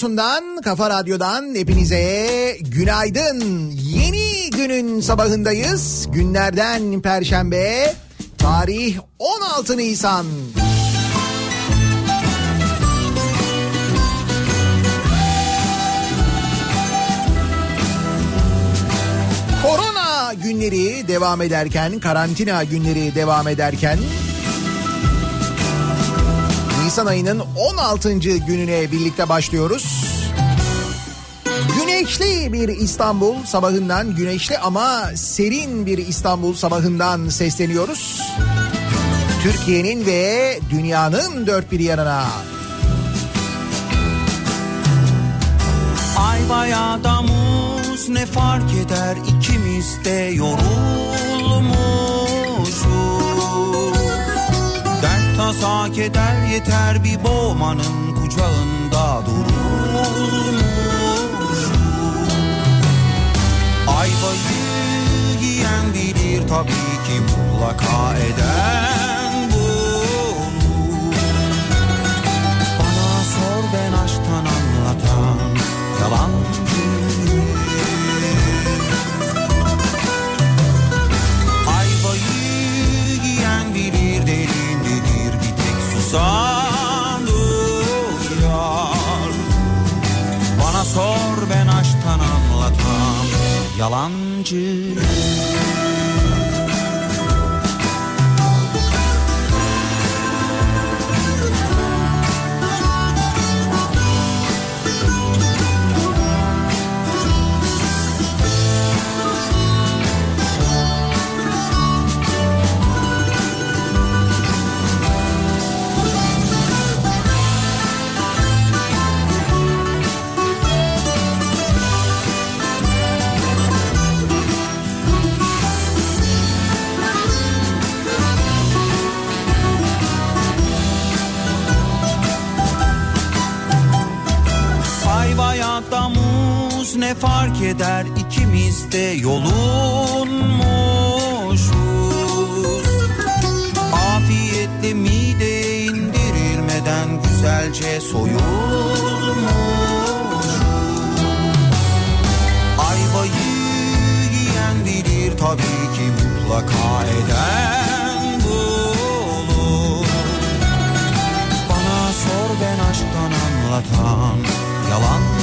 radyosundan, kafa radyodan hepinize günaydın. Yeni günün sabahındayız. Günlerden Perşembe, tarih 16 Nisan. Korona günleri devam ederken, karantina günleri devam ederken Nisan ayının 16. gününe birlikte başlıyoruz. Güneşli bir İstanbul sabahından güneşli ama serin bir İstanbul sabahından sesleniyoruz. Türkiye'nin ve dünyanın dört bir yanına. Ay bayağı muz ne fark eder ikimiz de yorulmuşuz tasa keder yeter bir boğmanın kucağında durulmuş Ayvayı yiyen bilir tabii ki mutlaka eden bunu Bana sor ben aşktan yar. Bana sor ben aşktan anlatan yalancı ne fark eder? İkimiz de yolunmuşuz. Afiyetle mide indirilmeden güzelce soyulmuş Ayvayı tabii ki mutlaka eden bulur Bana sor ben aşktan anlatan yalan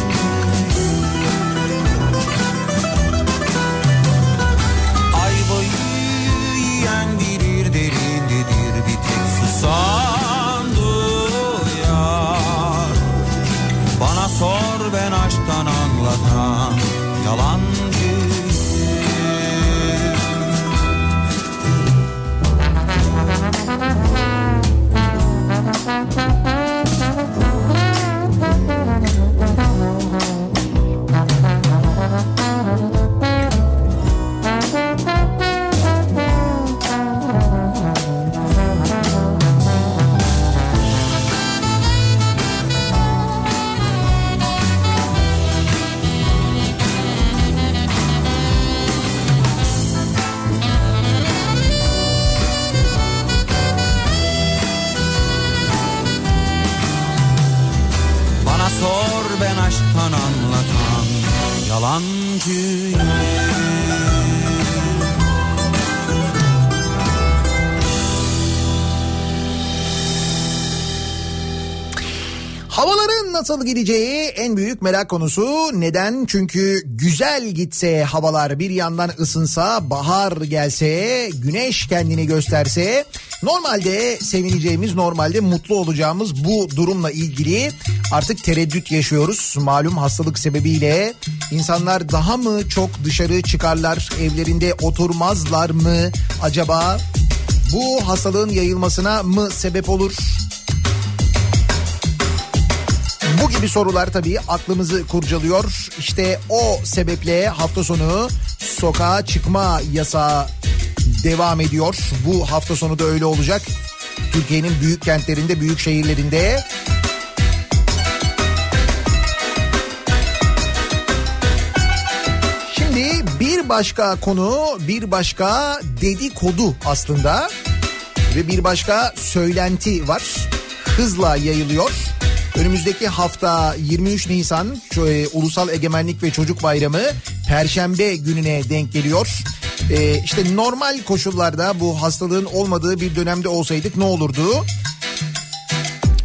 yalancı nasıl gideceği en büyük merak konusu. Neden? Çünkü güzel gitse havalar bir yandan ısınsa, bahar gelse, güneş kendini gösterse normalde sevineceğimiz, normalde mutlu olacağımız bu durumla ilgili artık tereddüt yaşıyoruz. Malum hastalık sebebiyle insanlar daha mı çok dışarı çıkarlar, evlerinde oturmazlar mı acaba? Bu hastalığın yayılmasına mı sebep olur? Bu gibi sorular tabii aklımızı kurcalıyor. İşte o sebeple hafta sonu sokağa çıkma yasağı devam ediyor. Bu hafta sonu da öyle olacak. Türkiye'nin büyük kentlerinde, büyük şehirlerinde. Şimdi bir başka konu, bir başka dedikodu aslında ve bir başka söylenti var. Hızla yayılıyor. Önümüzdeki hafta 23 Nisan e, Ulusal Egemenlik ve Çocuk Bayramı Perşembe gününe denk geliyor. E, işte normal koşullarda bu hastalığın olmadığı bir dönemde olsaydık ne olurdu?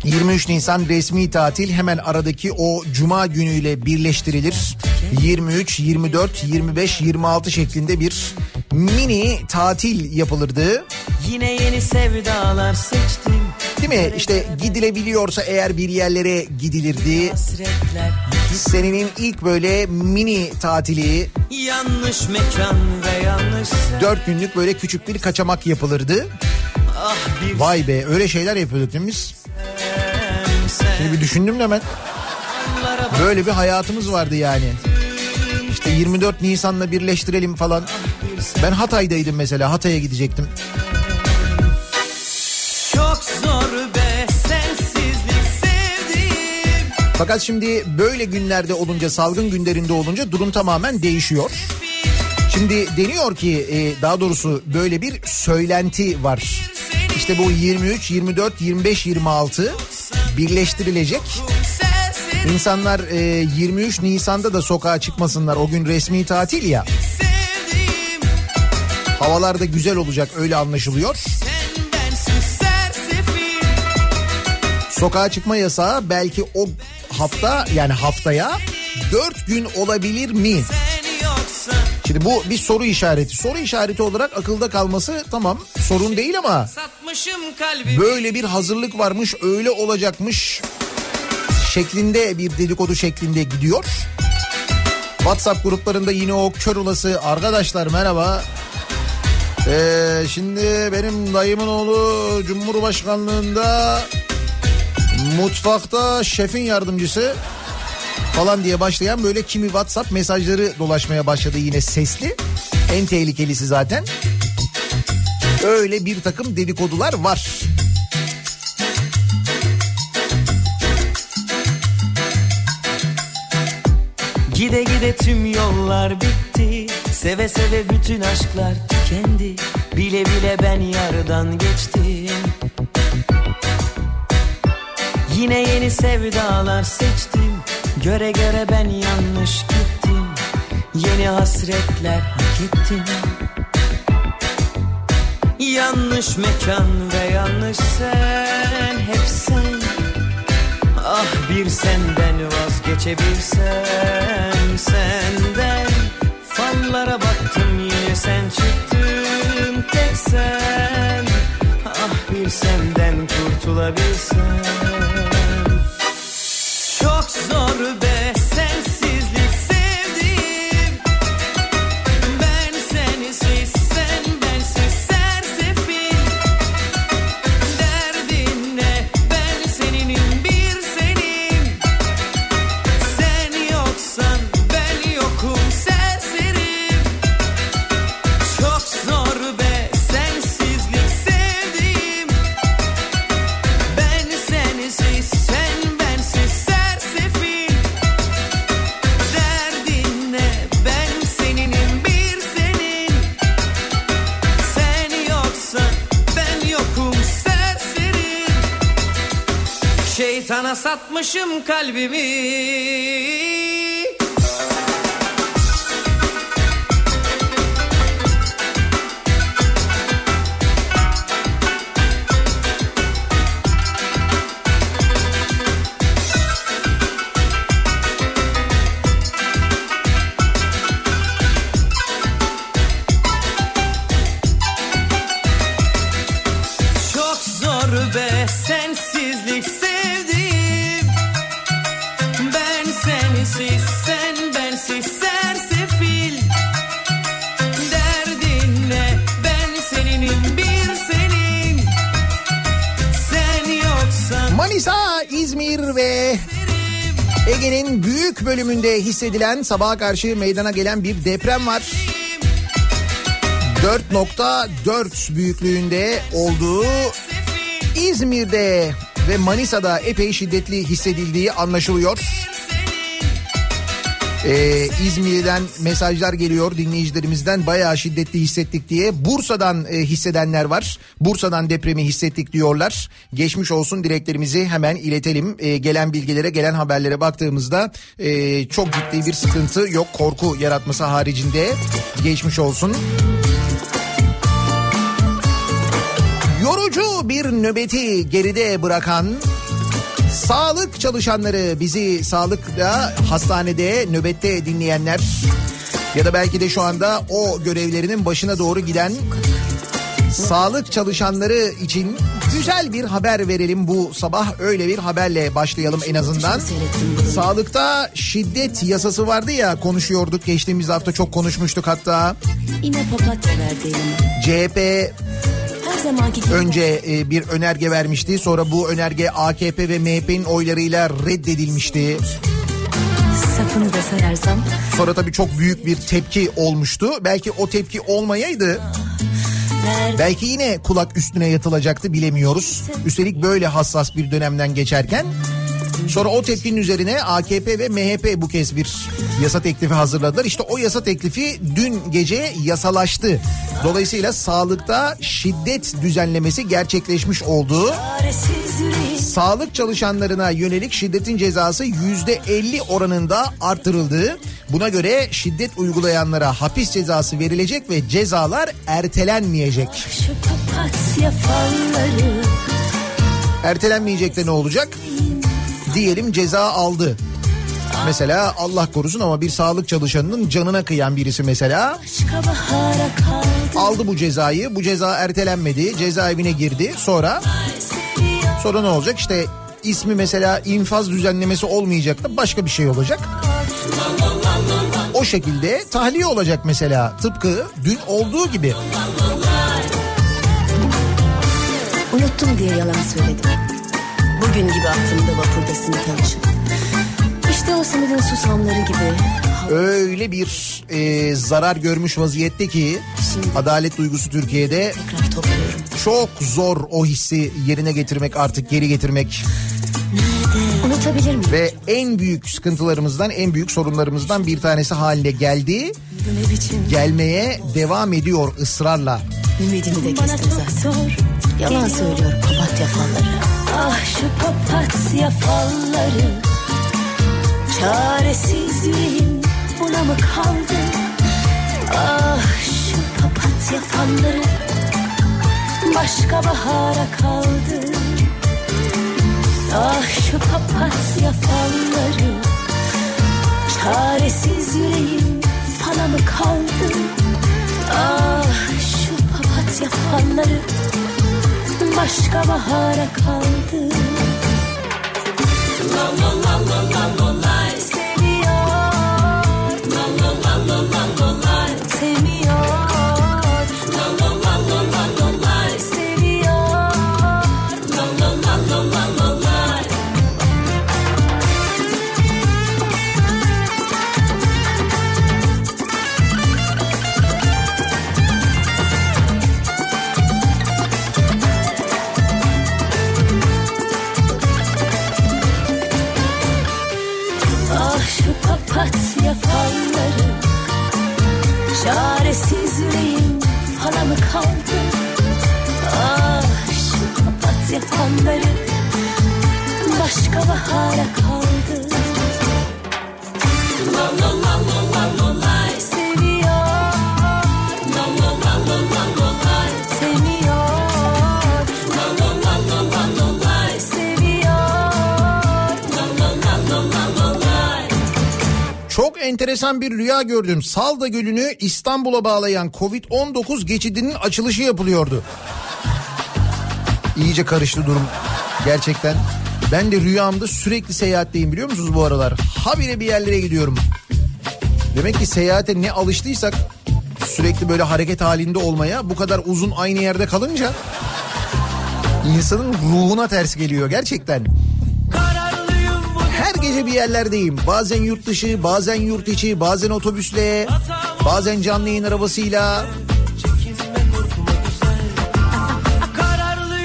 23 Nisan resmi tatil hemen aradaki o cuma günüyle birleştirilir. 23, 24, 25, 26 şeklinde bir mini tatil yapılırdı. Yine yeni sevdalar seçtim. Değil mi? İşte gidilebiliyorsa eğer bir yerlere gidilirdi. Senenin ilk böyle mini tatili yanlış mekan ve yanlış. 4 günlük böyle küçük bir kaçamak yapılırdı. Ah bir Vay be öyle şeyler yapıyorduk değil mi biz? sen, sen. Şimdi bir düşündüm de ben. Böyle bir hayatımız vardı yani. İşte 24 Nisan'la birleştirelim falan. sen. Ben Hatay'daydım mesela Hatay'a gidecektim. Çok zor Fakat şimdi böyle günlerde olunca salgın günlerinde olunca durum tamamen değişiyor. Şimdi deniyor ki e, daha doğrusu böyle bir söylenti var. İşte bu 23, 24, 25, 26 birleştirilecek. İnsanlar e, 23 Nisan'da da sokağa çıkmasınlar. O gün resmi tatil ya. Havalar da güzel olacak öyle anlaşılıyor. Sokağa çıkma yasağı belki o hafta yani haftaya 4 gün olabilir mi? Şimdi bu bir soru işareti. Soru işareti olarak akılda kalması tamam sorun değil ama böyle bir hazırlık varmış öyle olacakmış şeklinde bir dedikodu şeklinde gidiyor. WhatsApp gruplarında yine o kör olası arkadaşlar merhaba. Ee, şimdi benim dayımın oğlu Cumhurbaşkanlığında mutfakta şefin yardımcısı falan diye başlayan böyle kimi WhatsApp mesajları dolaşmaya başladı yine sesli. En tehlikelisi zaten. Öyle bir takım dedikodular var. Gide gide tüm yollar bitti Seve seve bütün aşklar tükendi Bile bile ben yardan geçtim Yine yeni sevdalar seçtim. Göre göre ben yanlış gittim. Yeni hasretler hak ettim. Yanlış mekan ve yanlış sen Hep sen. Ah bir senden vazgeçebilsem Senden. Fallara baktım yine sen çıktın. Tek sen Ah bir senden kurtulabilsem. Çok zor be Şeytana satmışım kalbimi bölümünde hissedilen sabaha karşı meydana gelen bir deprem var. 4.4 büyüklüğünde olduğu İzmir'de ve Manisa'da epey şiddetli hissedildiği anlaşılıyor. Ee, İzmir'den mesajlar geliyor dinleyicilerimizden bayağı şiddetli hissettik diye. Bursa'dan e, hissedenler var. Bursa'dan depremi hissettik diyorlar. Geçmiş olsun dileklerimizi hemen iletelim. E, gelen bilgilere gelen haberlere baktığımızda e, çok ciddi bir sıkıntı yok. Korku yaratması haricinde geçmiş olsun. Yorucu bir nöbeti geride bırakan sağlık çalışanları bizi sağlıkta hastanede nöbette dinleyenler ya da belki de şu anda o görevlerinin başına doğru giden sağlık çalışanları için güzel bir haber verelim bu sabah öyle bir haberle başlayalım en azından. Sağlıkta şiddet yasası vardı ya konuşuyorduk geçtiğimiz hafta çok konuşmuştuk hatta. CHP zamanki gibi. önce e, bir önerge vermişti. Sonra bu önerge AKP ve MHP'nin oylarıyla reddedilmişti. Safını da sayarsam. Sonra tabii çok büyük bir tepki olmuştu. Belki o tepki olmayaydı belki yine kulak üstüne yatılacaktı bilemiyoruz. Üstelik böyle hassas bir dönemden geçerken Sonra o tepkinin üzerine AKP ve MHP bu kez bir yasa teklifi hazırladılar. İşte o yasa teklifi dün gece yasalaştı. Dolayısıyla sağlıkta şiddet düzenlemesi gerçekleşmiş oldu. Sağlık çalışanlarına yönelik şiddetin cezası yüzde 50 oranında artırıldı. Buna göre şiddet uygulayanlara hapis cezası verilecek ve cezalar ertelenmeyecek. Ertelenmeyecek de ne olacak? Diyelim ceza aldı. Mesela Allah korusun ama bir sağlık çalışanının canına kıyan birisi mesela aldı bu cezayı. Bu ceza ertelenmedi. Cezaevine girdi. Sonra sonra ne olacak? İşte ismi mesela infaz düzenlemesi olmayacak da başka bir şey olacak. O şekilde tahliye olacak mesela. Tıpkı dün olduğu gibi. Unuttum diye yalan söyledim. Bugün gibi aklımda vapurda simit alışım. İşte o simidin susamları gibi. Öyle bir e, zarar görmüş vaziyette ki adalet duygusu Türkiye'de çok zor o hissi yerine getirmek artık geri getirmek. Unutabilir miyim? Ve en büyük sıkıntılarımızdan en büyük sorunlarımızdan bir tanesi haline geldi. Gelmeye devam ediyor ısrarla. Ümidimi de kestim zaten. Yalan söylüyor papatya falları. Ah şu papatya falları. Çaresiz yüreğim buna mı kaldı? Ah şu papatya falları. başka bahara kaldı Ah şu papatya falları Çaresiz yüreğim fala mı kaldı Ah şu papatya falları Başka bahara kaldı La la la la la la enteresan bir rüya gördüm. Salda Gölü'nü İstanbul'a bağlayan Covid-19 geçidinin açılışı yapılıyordu. İyice karıştı durum gerçekten. Ben de rüyamda sürekli seyahatteyim biliyor musunuz bu aralar? Habire bir yerlere gidiyorum. Demek ki seyahate ne alıştıysak sürekli böyle hareket halinde olmaya bu kadar uzun aynı yerde kalınca insanın ruhuna ters geliyor gerçekten. Her gece bir yerlerdeyim. Bazen yurt dışı, bazen yurt içi, bazen otobüsle, bazen canlı yayın arabasıyla.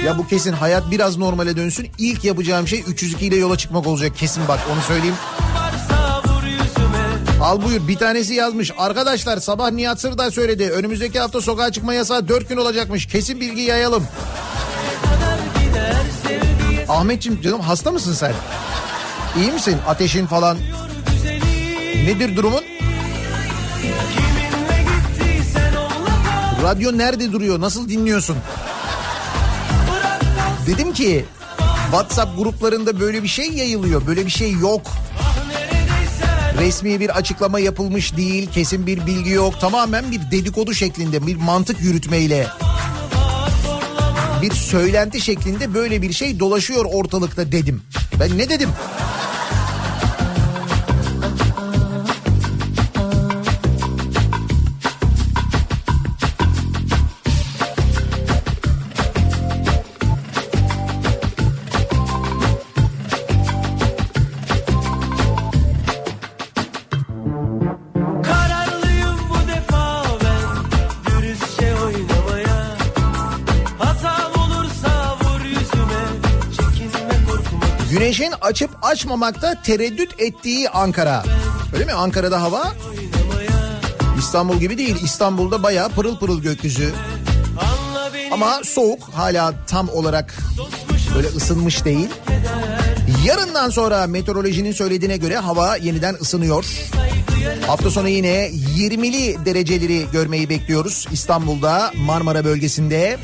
Ya bu kesin hayat biraz normale dönsün. İlk yapacağım şey 302 ile yola çıkmak olacak kesin bak onu söyleyeyim. Al buyur bir tanesi yazmış. Arkadaşlar sabah Nihat Sırdar söyledi. Önümüzdeki hafta sokağa çıkma yasağı 4 gün olacakmış. Kesin bilgi yayalım. Ahmetciğim canım hasta mısın sen? İyi misin? Ateşin falan. Nedir durumun? Radyo nerede duruyor? Nasıl dinliyorsun? Dedim ki WhatsApp gruplarında böyle bir şey yayılıyor. Böyle bir şey yok. Resmi bir açıklama yapılmış değil. Kesin bir bilgi yok. Tamamen bir dedikodu şeklinde bir mantık yürütmeyle bir söylenti şeklinde böyle bir şey dolaşıyor ortalıkta dedim. Ben ne dedim? Açıp açmamakta tereddüt ettiği Ankara. Öyle mi? Ankara'da hava İstanbul gibi değil. İstanbul'da bayağı pırıl pırıl gökyüzü. Ama soğuk hala tam olarak böyle ısınmış değil. Yarından sonra meteorolojinin söylediğine göre hava yeniden ısınıyor. Hafta sonu yine 20'li dereceleri görmeyi bekliyoruz İstanbul'da Marmara bölgesinde.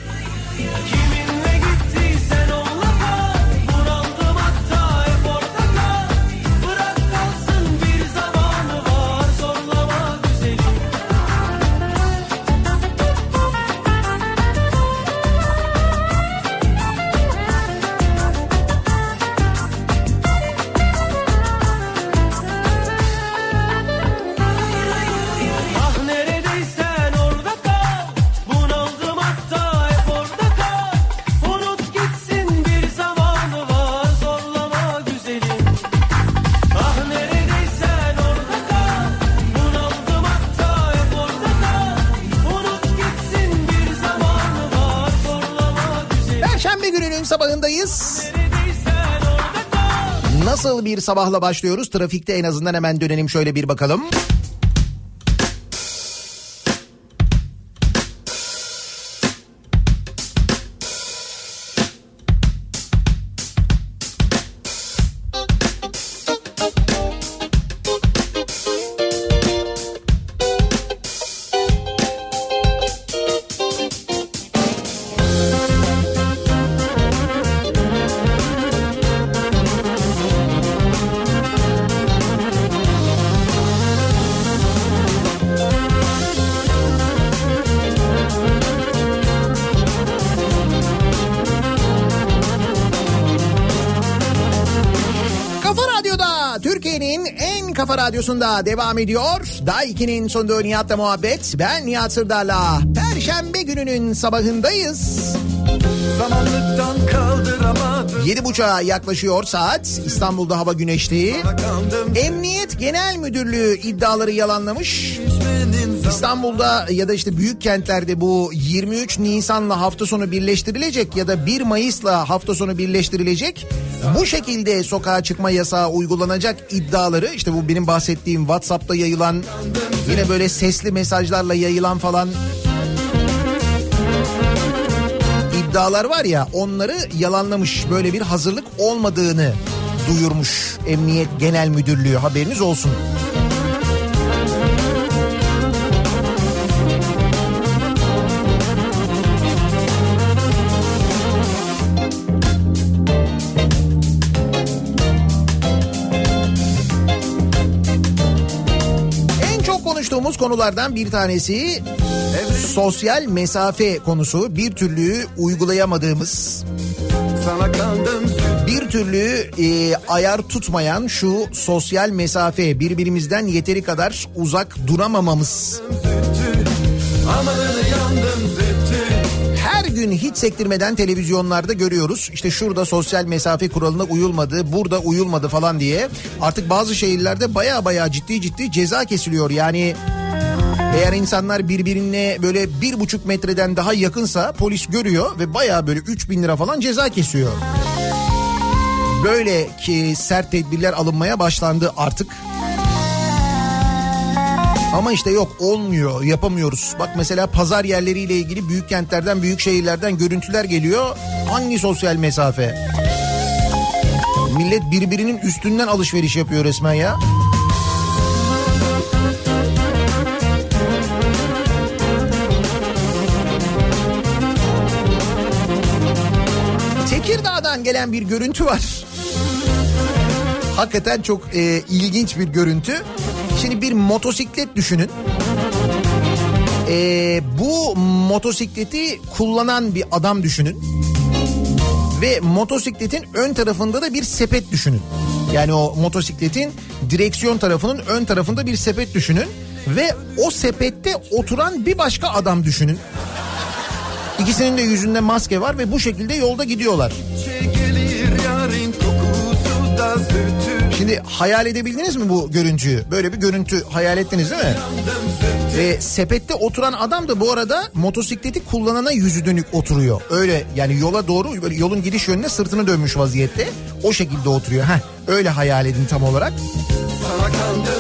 Bir sabahla başlıyoruz? Trafikte en azından hemen dönelim şöyle bir bakalım. Radyosunda devam ediyor. Daha 2'nin sonunda Nihat'la muhabbet. Ben Nihat Sırdar'la. Perşembe gününün sabahındayız. Zamanlıktan kaldıramadım. 7.30'a yaklaşıyor saat. İstanbul'da hava güneşli. Emniyet Genel Müdürlüğü iddiaları yalanlamış. İstanbul'da ya da işte büyük kentlerde bu 23 Nisan'la hafta sonu birleştirilecek ya da 1 Mayıs'la hafta sonu birleştirilecek. Bu şekilde sokağa çıkma yasağı uygulanacak iddiaları işte bu benim bahsettiğim WhatsApp'ta yayılan yine böyle sesli mesajlarla yayılan falan iddialar var ya onları yalanlamış böyle bir hazırlık olmadığını duyurmuş Emniyet Genel Müdürlüğü haberiniz olsun. Konuştuğumuz konulardan bir tanesi sosyal mesafe konusu. Bir türlü uygulayamadığımız, bir türlü e, ayar tutmayan şu sosyal mesafe birbirimizden yeteri kadar uzak duramamamız. sütü. Gün hiç sektirmeden televizyonlarda görüyoruz. İşte şurada sosyal mesafe kuralına uyulmadı, burada uyulmadı falan diye. Artık bazı şehirlerde baya baya ciddi ciddi ceza kesiliyor. Yani eğer insanlar birbirine böyle bir buçuk metreden daha yakınsa polis görüyor ve baya böyle 3 bin lira falan ceza kesiyor. Böyle ki sert tedbirler alınmaya başlandı artık. Ama işte yok olmuyor yapamıyoruz. Bak mesela pazar yerleriyle ilgili büyük kentlerden büyük şehirlerden görüntüler geliyor. Hangi sosyal mesafe? Millet birbirinin üstünden alışveriş yapıyor resmen ya. Tekirdağ'dan gelen bir görüntü var. Hakikaten çok e, ilginç bir görüntü. Şimdi bir motosiklet düşünün. E, bu motosikleti kullanan bir adam düşünün. Ve motosikletin ön tarafında da bir sepet düşünün. Yani o motosikletin direksiyon tarafının ön tarafında bir sepet düşünün. Ve o sepette oturan bir başka adam düşünün. İkisinin de yüzünde maske var ve bu şekilde yolda gidiyorlar. Gelir yarın kokusu da zütü. Şimdi hayal edebildiniz mi bu görüntüyü? Böyle bir görüntü hayal ettiniz değil mi? Ve sepette oturan adam da bu arada motosikleti kullanana yüzü dönük oturuyor. Öyle yani yola doğru böyle yolun gidiş yönüne sırtını dönmüş vaziyette. O şekilde oturuyor. Heh, öyle hayal edin tam olarak. Sana kandım.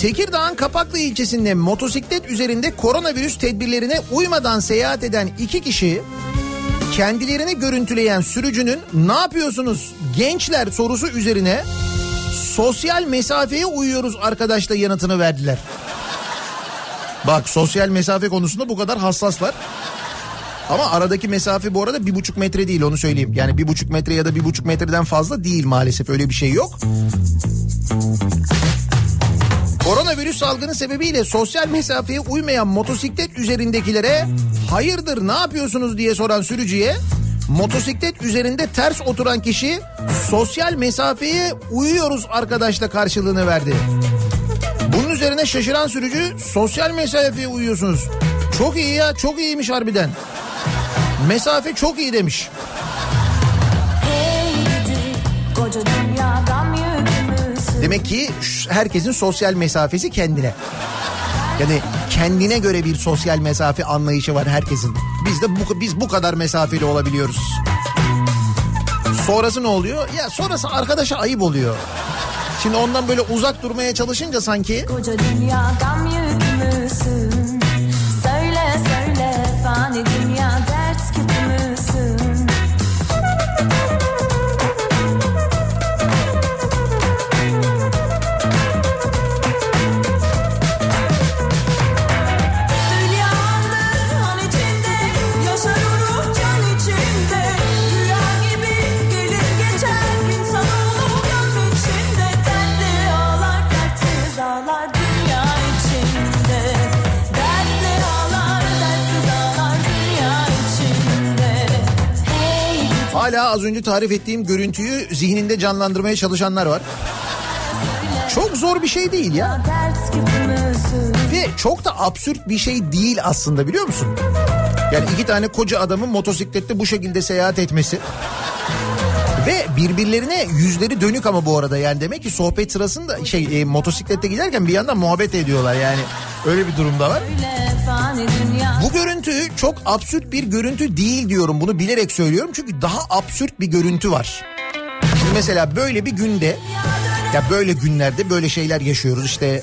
Tekirdağ'ın Kapaklı ilçesinde motosiklet üzerinde koronavirüs tedbirlerine uymadan seyahat eden iki kişi kendilerini görüntüleyen sürücünün ne yapıyorsunuz gençler sorusu üzerine sosyal mesafeye uyuyoruz arkadaşla yanıtını verdiler. Bak sosyal mesafe konusunda bu kadar hassaslar. Ama aradaki mesafe bu arada bir buçuk metre değil onu söyleyeyim. Yani bir buçuk metre ya da bir buçuk metreden fazla değil maalesef öyle bir şey yok. Koronavirüs salgını sebebiyle sosyal mesafeye uymayan motosiklet üzerindekilere hayırdır ne yapıyorsunuz diye soran sürücüye motosiklet üzerinde ters oturan kişi sosyal mesafeye uyuyoruz arkadaşla karşılığını verdi. Bunun üzerine şaşıran sürücü sosyal mesafeye uyuyorsunuz. Çok iyi ya çok iyiymiş harbiden. Mesafe çok iyi demiş. Hey gidi koca dünya gam yükümüzsün. Demek ki herkesin sosyal mesafesi kendine. Yani kendine göre bir sosyal mesafe anlayışı var herkesin. Biz de bu, biz bu kadar mesafeli olabiliyoruz. Sonrası ne oluyor? Ya sonrası arkadaşa ayıp oluyor. Şimdi ondan böyle uzak durmaya çalışınca sanki Koca dünya gam yükümüzsün. Hala az önce tarif ettiğim görüntüyü zihninde canlandırmaya çalışanlar var. Çok zor bir şey değil ya. Ve çok da absürt bir şey değil aslında biliyor musun? Yani iki tane koca adamın motosiklette bu şekilde seyahat etmesi. Ve birbirlerine yüzleri dönük ama bu arada yani demek ki sohbet sırasında şey e, motosiklette giderken bir yandan muhabbet ediyorlar yani öyle bir durumda var. Bu görüntü çok absürt bir görüntü değil diyorum bunu bilerek söylüyorum çünkü daha absürt bir görüntü var. Şimdi mesela böyle bir günde ya böyle günlerde böyle şeyler yaşıyoruz işte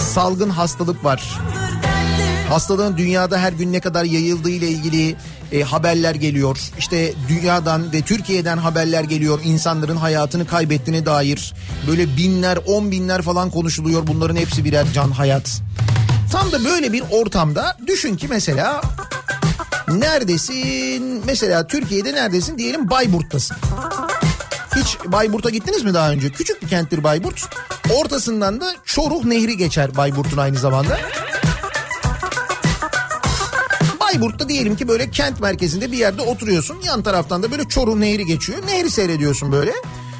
salgın hastalık var. Hastalığın dünyada her gün ne kadar yayıldığı ile ilgili e, haberler geliyor. İşte dünyadan ve Türkiye'den haberler geliyor. İnsanların hayatını kaybettiğine dair böyle binler, on binler falan konuşuluyor. Bunların hepsi birer can hayat. Tam da böyle bir ortamda düşün ki mesela neredesin? Mesela Türkiye'de neredesin? Diyelim Bayburt'tasın. Hiç Bayburt'a gittiniz mi daha önce? Küçük bir kenttir Bayburt. Ortasından da Çoruh Nehri geçer Bayburt'un aynı zamanda. Bayburt'ta diyelim ki böyle kent merkezinde bir yerde oturuyorsun. Yan taraftan da böyle Çoruh Nehri geçiyor. Nehri seyrediyorsun böyle.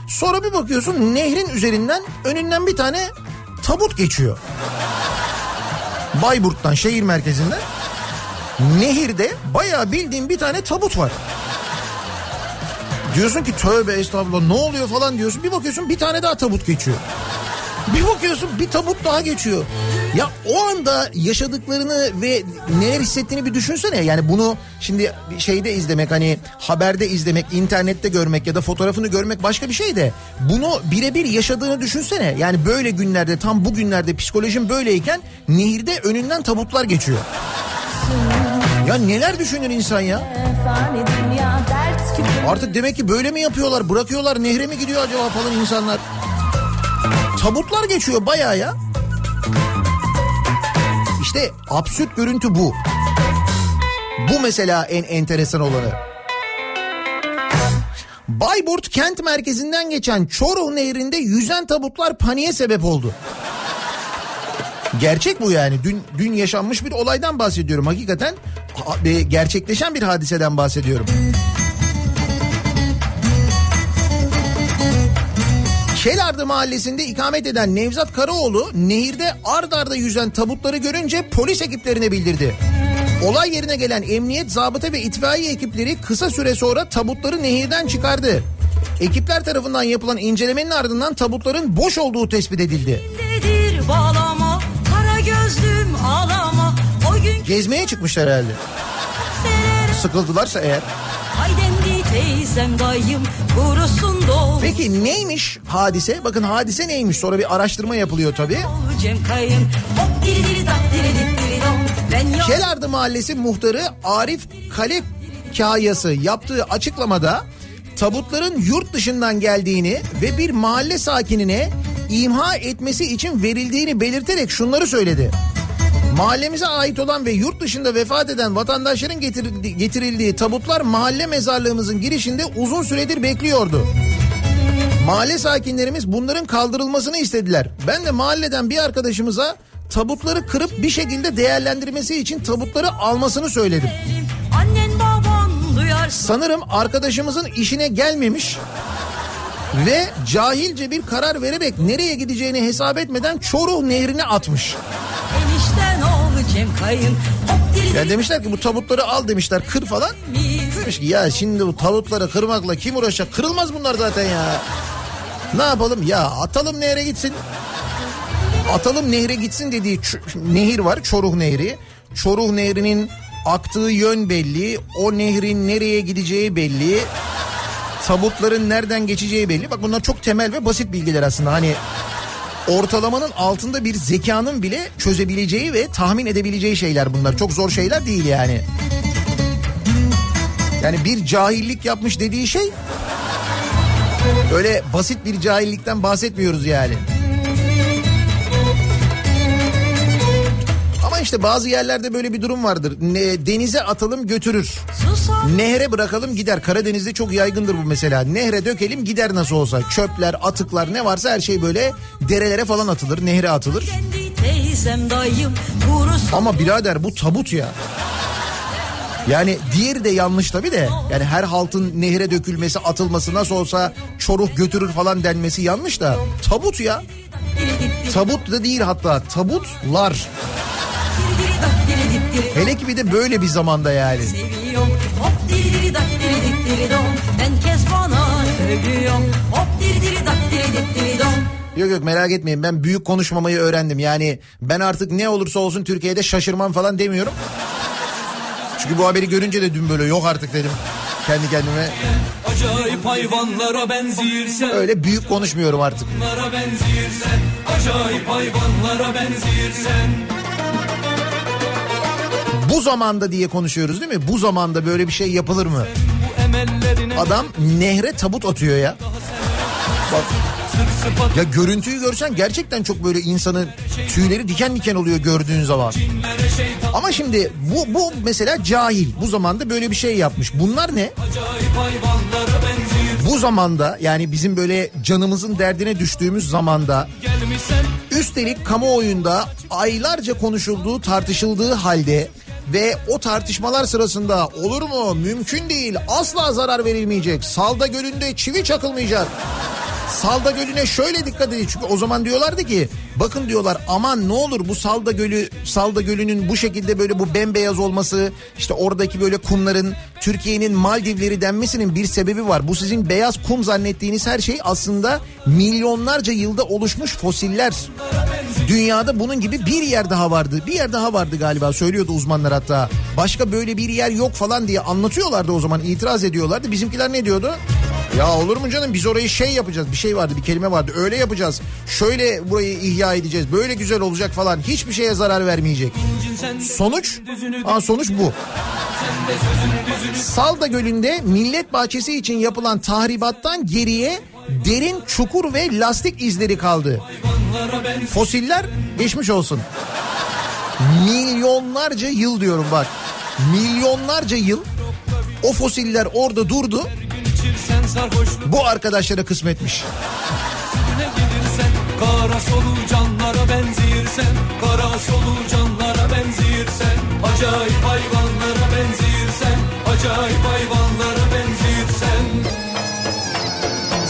Sonra bir bakıyorsun nehrin üzerinden önünden bir tane tabut geçiyor. Bayburt'tan şehir merkezinden. Nehirde bayağı bildiğin bir tane tabut var. Diyorsun ki tövbe estağfurullah ne oluyor falan diyorsun. Bir bakıyorsun bir tane daha tabut geçiyor. Bir bakıyorsun bir tabut daha geçiyor. Ya o anda yaşadıklarını ve neler hissettiğini bir düşünsene. Yani bunu şimdi şeyde izlemek hani haberde izlemek, internette görmek ya da fotoğrafını görmek başka bir şey de bunu birebir yaşadığını düşünsene. Yani böyle günlerde tam bu günlerde psikolojin böyleyken nehirde önünden tabutlar geçiyor. Ya neler düşünür insan ya? Artık demek ki böyle mi yapıyorlar? Bırakıyorlar nehre mi gidiyor acaba falan insanlar? Tabutlar geçiyor bayağı ya. İşte absürt görüntü bu. Bu mesela en enteresan olanı. Bayburt kent merkezinden geçen Çoruh Nehri'nde yüzen tabutlar paniğe sebep oldu. Gerçek bu yani. Dün dün yaşanmış bir olaydan bahsediyorum. Hakikaten ha- gerçekleşen bir hadiseden bahsediyorum. Şelardı mahallesinde ikamet eden Nevzat Karaoğlu nehirde ard arda yüzen tabutları görünce polis ekiplerine bildirdi. Olay yerine gelen emniyet, zabıta ve itfaiye ekipleri kısa süre sonra tabutları nehirden çıkardı. Ekipler tarafından yapılan incelemenin ardından tabutların boş olduğu tespit edildi. bağlama gözlüm ağlama Gezmeye çıkmışlar herhalde. Sıkıldılarsa eğer. Teyzem dayım Kurusun dolu Peki neymiş hadise? Bakın hadise neymiş? Sonra bir araştırma yapılıyor tabii. Şelardı Mahallesi muhtarı Arif Kale Kayası yaptığı açıklamada tabutların yurt dışından geldiğini ve bir mahalle sakinine imha etmesi için verildiğini belirterek şunları söyledi. Mahallemize ait olan ve yurt dışında vefat eden vatandaşların getirildi- getirildiği tabutlar mahalle mezarlığımızın girişinde uzun süredir bekliyordu. Mahalle sakinlerimiz bunların kaldırılmasını istediler. Ben de mahalleden bir arkadaşımıza tabutları kırıp bir şekilde değerlendirmesi için tabutları almasını söyledim. Sanırım arkadaşımızın işine gelmemiş ve cahilce bir karar vererek nereye gideceğini hesap etmeden Çoruh nehrine atmış. Ya demişler ki bu tabutları al demişler kır falan. Demiş ki ya şimdi bu tabutları kırmakla kim uğraşacak? Kırılmaz bunlar zaten ya. Ne yapalım? Ya atalım nehre gitsin. Atalım nehre gitsin dediği nehir var Çoruh Nehri. Çoruh Nehri'nin aktığı yön belli. O nehrin nereye gideceği belli. Tabutların nereden geçeceği belli. Bak bunlar çok temel ve basit bilgiler aslında. Hani ortalamanın altında bir zekanın bile çözebileceği ve tahmin edebileceği şeyler bunlar. Çok zor şeyler değil yani. Yani bir cahillik yapmış dediği şey öyle basit bir cahillikten bahsetmiyoruz yani. İşte bazı yerlerde böyle bir durum vardır. Ne, denize atalım götürür. Nehre bırakalım gider. Karadeniz'de çok yaygındır bu mesela. Nehre dökelim gider nasıl olsa. Çöpler, atıklar ne varsa her şey böyle derelere falan atılır. Nehre atılır. dayım Ama birader bu tabut ya. Yani diğeri de yanlış tabii de. Yani her haltın nehre dökülmesi, atılması nasıl olsa çoruk götürür falan denmesi yanlış da. Tabut ya. Tabut da değil hatta tabutlar. Hele ki bir de böyle bir zamanda yani. Seviyorum hop diri diri dak diri dik diri dom Herkes bana söylüyor hop diri diri dak diri dik diri dom Yok yok merak etmeyin ben büyük konuşmamayı öğrendim. Yani ben artık ne olursa olsun Türkiye'de şaşırmam falan demiyorum. Çünkü bu haberi görünce de dün böyle yok artık dedim kendi kendime. Acayip hayvanlara benzirsen Öyle büyük konuşmuyorum artık. Acayip hayvanlara benzirsen Bu zamanda diye konuşuyoruz değil mi? Bu zamanda böyle bir şey yapılır mı? Adam nehre tabut atıyor ya. Bak ya görüntüyü görsen gerçekten çok böyle insanın tüyleri diken diken oluyor gördüğün zaman. Ama şimdi bu bu mesela cahil. Bu zamanda böyle bir şey yapmış. Bunlar ne? Bu zamanda yani bizim böyle canımızın derdine düştüğümüz zamanda üstelik kamuoyunda aylarca konuşulduğu tartışıldığı halde ve o tartışmalar sırasında olur mu? Mümkün değil. Asla zarar verilmeyecek. Salda Gölü'nde çivi çakılmayacak Salda Gölü'ne şöyle dikkat edin çünkü o zaman diyorlardı ki bakın diyorlar aman ne olur bu Salda Gölü Salda Gölü'nün bu şekilde böyle bu bembeyaz olması işte oradaki böyle kumların Türkiye'nin Maldivleri denmesinin bir sebebi var. Bu sizin beyaz kum zannettiğiniz her şey aslında milyonlarca yılda oluşmuş fosiller. Dünyada bunun gibi bir yer daha vardı. Bir yer daha vardı galiba söylüyordu uzmanlar hatta. Başka böyle bir yer yok falan diye anlatıyorlardı o zaman itiraz ediyorlardı. Bizimkiler ne diyordu? Ya olur mu canım biz orayı şey yapacağız bir şey vardı bir kelime vardı öyle yapacağız. Şöyle burayı ihya edeceğiz böyle güzel olacak falan hiçbir şeye zarar vermeyecek. Sonuç? Aa, sonuç bu. Salda Gölü'nde millet bahçesi için yapılan tahribattan geriye derin çukur ve lastik izleri kaldı. Fosiller geçmiş olsun. Milyonlarca yıl diyorum bak. Milyonlarca yıl o fosiller orada durdu. Bu arkadaşlara kısmetmiş. Gelirsen Kara solucanlara benzirsen Kara solucanlara benzirsen Acayip hayvanlara benzirsen Acayip hayvanlara benzirsen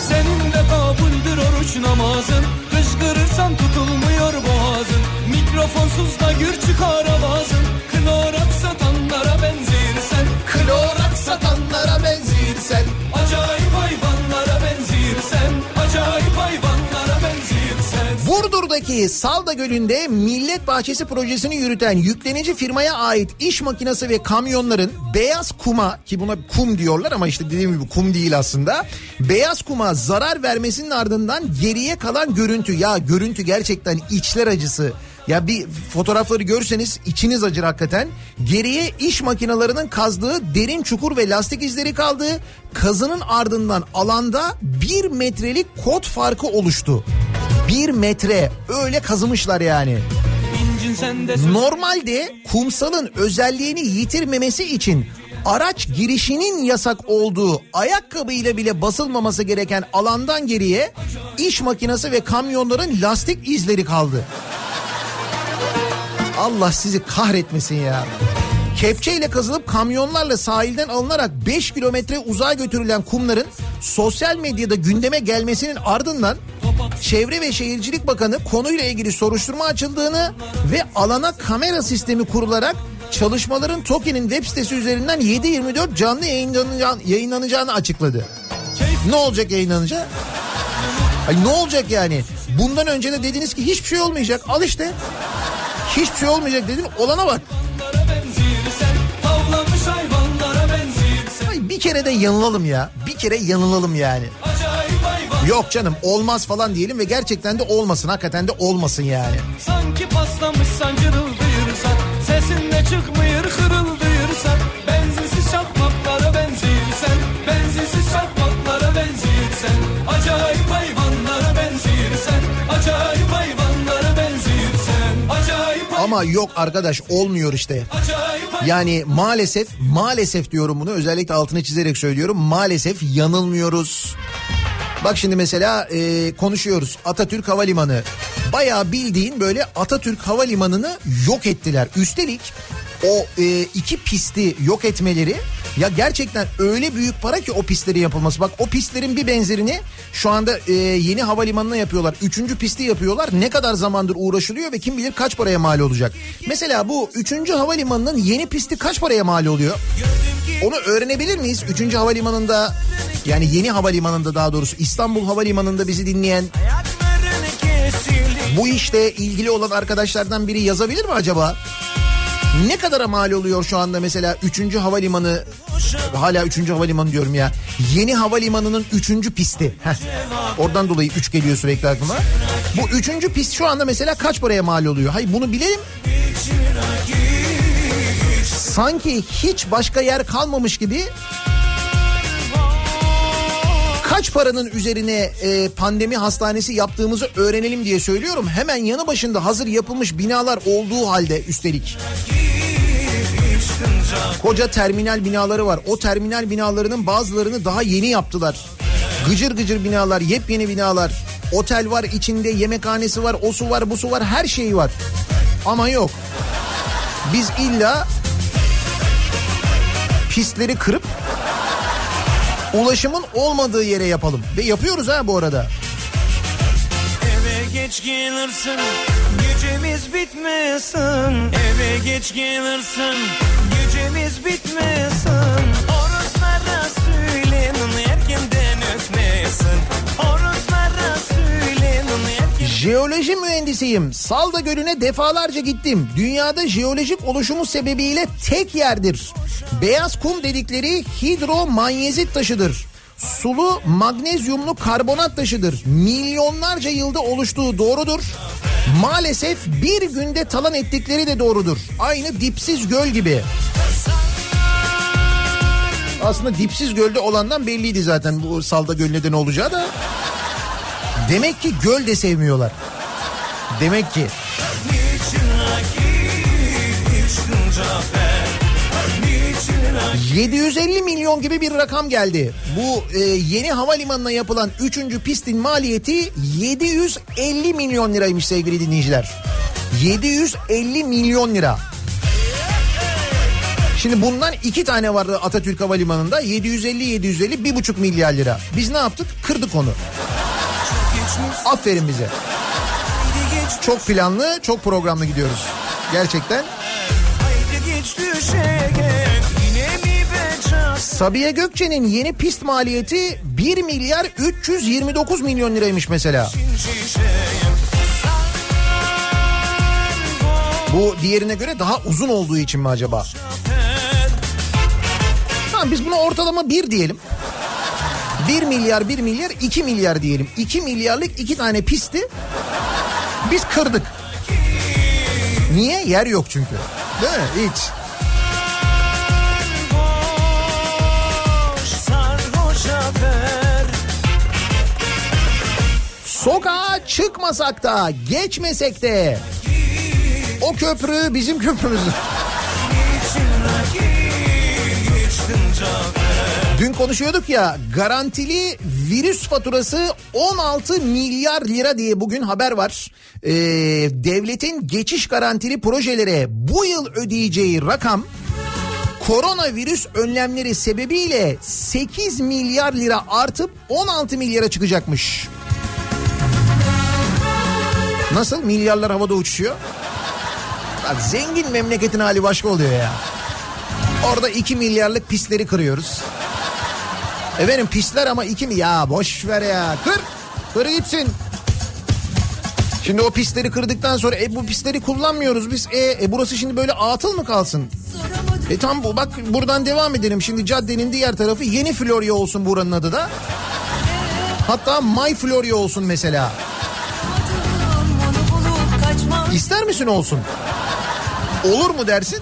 Senin de kabuldür oruç namazın Kışkırırsan tutulmuyor boğazın. Mikrofonsuz da gür çıkar avazın Klorak satanlara benzirsen Klorak satanlara benzirsen Acayip hayvanlara benzirsen Acayip hayvanlara benzirsen Burdur'daki Salda Gölü'nde Millet Bahçesi projesini yürüten yüklenici firmaya ait iş makinesi ve kamyonların beyaz kuma ki buna kum diyorlar ama işte dediğim gibi kum değil aslında. Beyaz kuma zarar vermesinin ardından geriye kalan görüntü ya görüntü gerçekten içler acısı. Ya bir fotoğrafları görseniz içiniz acır hakikaten. Geriye iş makinelerinin kazdığı derin çukur ve lastik izleri kaldı. Kazının ardından alanda bir metrelik kod farkı oluştu. Bir metre öyle kazımışlar yani. Normalde kumsalın özelliğini yitirmemesi için araç girişinin yasak olduğu ayakkabıyla bile basılmaması gereken alandan geriye iş makinesi ve kamyonların lastik izleri kaldı. Allah sizi kahretmesin ya. Kepçeyle kazılıp kamyonlarla sahilden alınarak 5 kilometre uzağa götürülen kumların sosyal medyada gündeme gelmesinin ardından Çevre ve Şehircilik Bakanı konuyla ilgili soruşturma açıldığını ve alana kamera sistemi kurularak çalışmaların TOKİ'nin web sitesi üzerinden 7-24 canlı yayınlanacağını, açıkladı. Ne olacak yayınlanınca? Ay ne olacak yani? Bundan önce de dediniz ki hiçbir şey olmayacak. Al işte. Hiçbir şey olmayacak dedin. Olana bak. Ay bir kere de yanılalım ya. Bir kere yanılalım yani. Yok canım olmaz falan diyelim ve gerçekten de olmasın. Hakikaten de olmasın yani. Sanki paslamışsan cırıldayırsan Sesinde çıkmıyor hırıldayırsan Ama yok arkadaş olmuyor işte. Yani maalesef maalesef diyorum bunu özellikle altını çizerek söylüyorum. Maalesef yanılmıyoruz. Bak şimdi mesela e, konuşuyoruz Atatürk Havalimanı. Bayağı bildiğin böyle Atatürk Havalimanı'nı yok ettiler. Üstelik o e, iki pisti yok etmeleri ya gerçekten öyle büyük para ki o pistlerin yapılması. Bak o pistlerin bir benzerini şu anda e, yeni havalimanına yapıyorlar. Üçüncü pisti yapıyorlar. Ne kadar zamandır uğraşılıyor ve kim bilir kaç paraya mal olacak. Mesela bu üçüncü havalimanının yeni pisti kaç paraya mal oluyor? Onu öğrenebilir miyiz? Üçüncü havalimanında yani yeni havalimanında daha doğrusu İstanbul Havalimanı'nda bizi dinleyen bu işle ilgili olan arkadaşlardan biri yazabilir mi acaba? Ne kadara mal oluyor şu anda mesela 3. havalimanı hala 3. havalimanı diyorum ya. Yeni havalimanının 3. pisti. Heh. Oradan dolayı 3 geliyor sürekli aklıma. Bu 3. pist şu anda mesela kaç paraya mal oluyor? Hayır bunu bilelim. Sanki hiç başka yer kalmamış gibi kaç paranın üzerine e, pandemi hastanesi yaptığımızı öğrenelim diye söylüyorum. Hemen yanı başında hazır yapılmış binalar olduğu halde üstelik. Koca terminal binaları var. O terminal binalarının bazılarını daha yeni yaptılar. Gıcır gıcır binalar, yepyeni binalar. Otel var içinde, yemekhanesi var, o su var, bu su var, her şeyi var. Ama yok. Biz illa pistleri kırıp ulaşımın olmadığı yere yapalım. Ve yapıyoruz ha bu arada. Eve geç gelirsin Gecemiz bitmesin Eve geç gelirsin Gecemiz bitmesin Oroslara söylenin Erkenden ötmesin Erkenden Jeoloji mühendisiyim. Salda Gölü'ne defalarca gittim. Dünyada jeolojik oluşumu sebebiyle tek yerdir. Beyaz kum dedikleri hidromanyezit taşıdır. Sulu magnezyumlu karbonat taşıdır. Milyonlarca yılda oluştuğu doğrudur. Maalesef bir günde talan ettikleri de doğrudur. Aynı dipsiz göl gibi. Aslında dipsiz gölde olandan belliydi zaten bu Salda Gölü neden olacağı da. Demek ki göl de sevmiyorlar. Demek ki. Niçin rakip içtin Cafer Niçin rakip 750 milyon gibi bir rakam geldi. Bu e, yeni havalimanına yapılan 3. pistin maliyeti 750 milyon liraymış sevgili dinleyiciler. 750 milyon lira. Şimdi bundan iki tane vardı Atatürk Havalimanı'nda 750 750 bir buçuk milyar lira. Biz ne yaptık? Kırdık onu. Aferin bize. Çok planlı, çok programlı gidiyoruz. Gerçekten. Sabiha Gökçe'nin yeni pist maliyeti 1 milyar 329 milyon liraymış mesela. Bu diğerine göre daha uzun olduğu için mi acaba? Tamam biz buna ortalama 1 diyelim. 1 milyar 1 milyar 2 milyar diyelim. 2 milyarlık iki tane pisti biz kırdık. Niye? Yer yok çünkü. Değil mi? Hiç. Sokağa çıkmasak da geçmesek de o köprü bizim köprümüz. Dün konuşuyorduk ya garantili virüs faturası 16 milyar lira diye bugün haber var. Ee, devletin geçiş garantili projelere bu yıl ödeyeceği rakam koronavirüs önlemleri sebebiyle 8 milyar lira artıp 16 milyara çıkacakmış. Nasıl milyarlar havada uçuşuyor? Bak zengin memleketin hali başka oluyor ya. Orada 2 milyarlık pistleri kırıyoruz. Efendim pistler ama 2 mi? Ya boş ver ya. Kır. Kır gitsin. Şimdi o pistleri kırdıktan sonra e, bu pistleri kullanmıyoruz biz. E, e burası şimdi böyle atıl mı kalsın? E tam bu bak buradan devam edelim. Şimdi caddenin diğer tarafı yeni Florya olsun buranın adı da. Hatta My Florya olsun mesela. İster misin olsun? Olur mu dersin?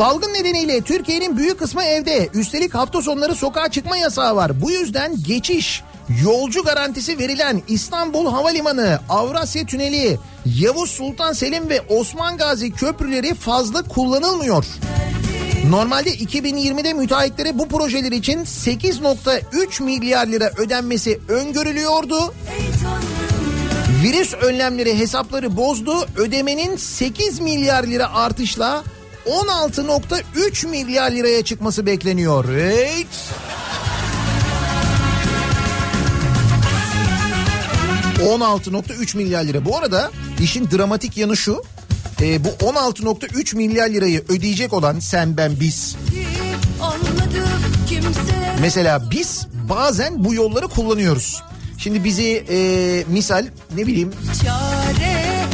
Salgın nedeniyle Türkiye'nin büyük kısmı evde. Üstelik hafta sonları sokağa çıkma yasağı var. Bu yüzden geçiş, yolcu garantisi verilen İstanbul Havalimanı, Avrasya Tüneli, Yavuz Sultan Selim ve Osman Gazi köprüleri fazla kullanılmıyor. Normalde 2020'de müteahhitlere bu projeler için 8.3 milyar lira ödenmesi öngörülüyordu. Virüs önlemleri hesapları bozdu. Ödemenin 8 milyar lira artışla 16.3 milyar liraya çıkması bekleniyor. Evet. ...16.3 milyar lira. Bu arada işin dramatik yanı şu... E, bu 16.3 milyar lirayı ödeyecek olan sen ben biz... Mesela biz bazen bu yolları kullanıyoruz. Şimdi bizi e, misal ne bileyim